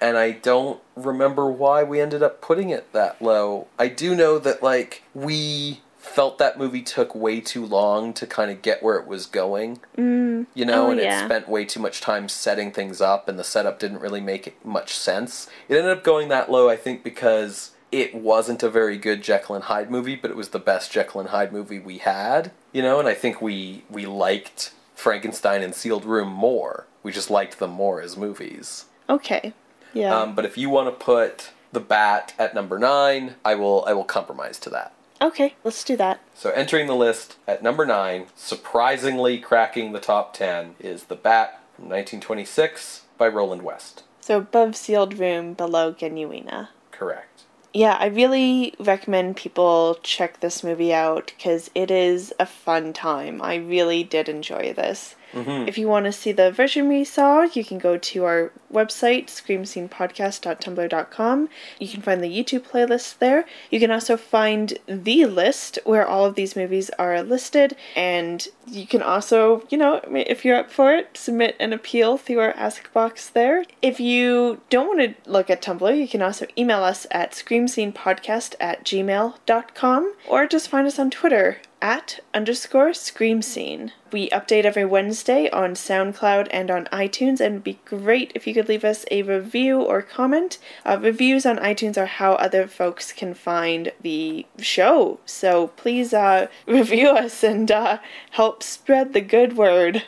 A: and I don't remember why we ended up putting it that low. I do know that like we felt that movie took way too long to kind of get where it was going.
B: Mm.
A: you know,
B: Oh,
A: and
B: yeah.
A: it spent way too much time setting things up, and the setup didn't really make much sense. It ended up going that low, I think, because it wasn't a very good Jekyll and Hyde movie, but it was the best Jekyll and Hyde movie we had, you know, and I think we we liked Frankenstein and Sealed Room more. We just liked them more as movies.
B: Okay. Yeah.
A: Um, but if you want to put the Bat at number nine, I will I will compromise to that.
B: Okay, let's do that.
A: So entering the list at number nine, surprisingly cracking the top ten, is The Bat from 1926 by Roland West.
B: So above Sealed Room, below Genuine.
A: Correct.
B: Yeah, I really recommend people check this movie out because it is a fun time. I really did enjoy this.
A: Mm-hmm.
B: If you want to see the version we saw, you can go to our website, screamscenepodcast.tumblr.com. You can find the YouTube playlist there. You can also find the list where all of these movies are listed. And you can also, you know, if you're up for it, submit an appeal through our Ask box there. If you don't want to look at Tumblr, you can also email us at screamscenepodcast at gmail.com or just find us on Twitter at underscore scream scene. We update every Wednesday on SoundCloud and on iTunes, and it'd be great if you could leave us a review or comment. Uh, reviews on iTunes are how other folks can find the show, so please uh, review us and uh, help spread the good word.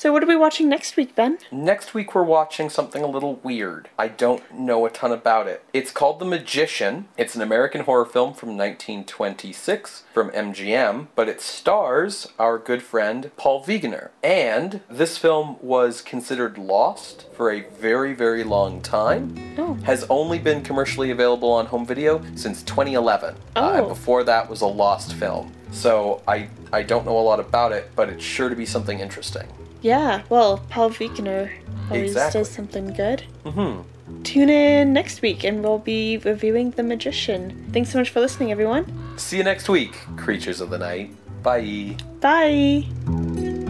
B: So, what are we watching next week, Ben?
A: Next week we're watching something a little weird. I don't know a ton about it. It's called The Magician. It's an American horror film from 1926 from MGM, but it stars our good friend Paul Wegener. And this film was considered lost for a very, very long time.
B: Oh.
A: Has only been commercially available on home video since 2011. Uh,
B: Oh.
A: before that was a lost film. So I I don't know a lot about it, but it's sure to be something interesting.
B: Yeah, well, Paul Wegener always
A: Exactly.
B: does something good.
A: hmm
B: tune in next week and we'll be reviewing The Magician. Thanks so much for listening, everyone.
A: See you next week, creatures of the night. Bye.
B: Bye.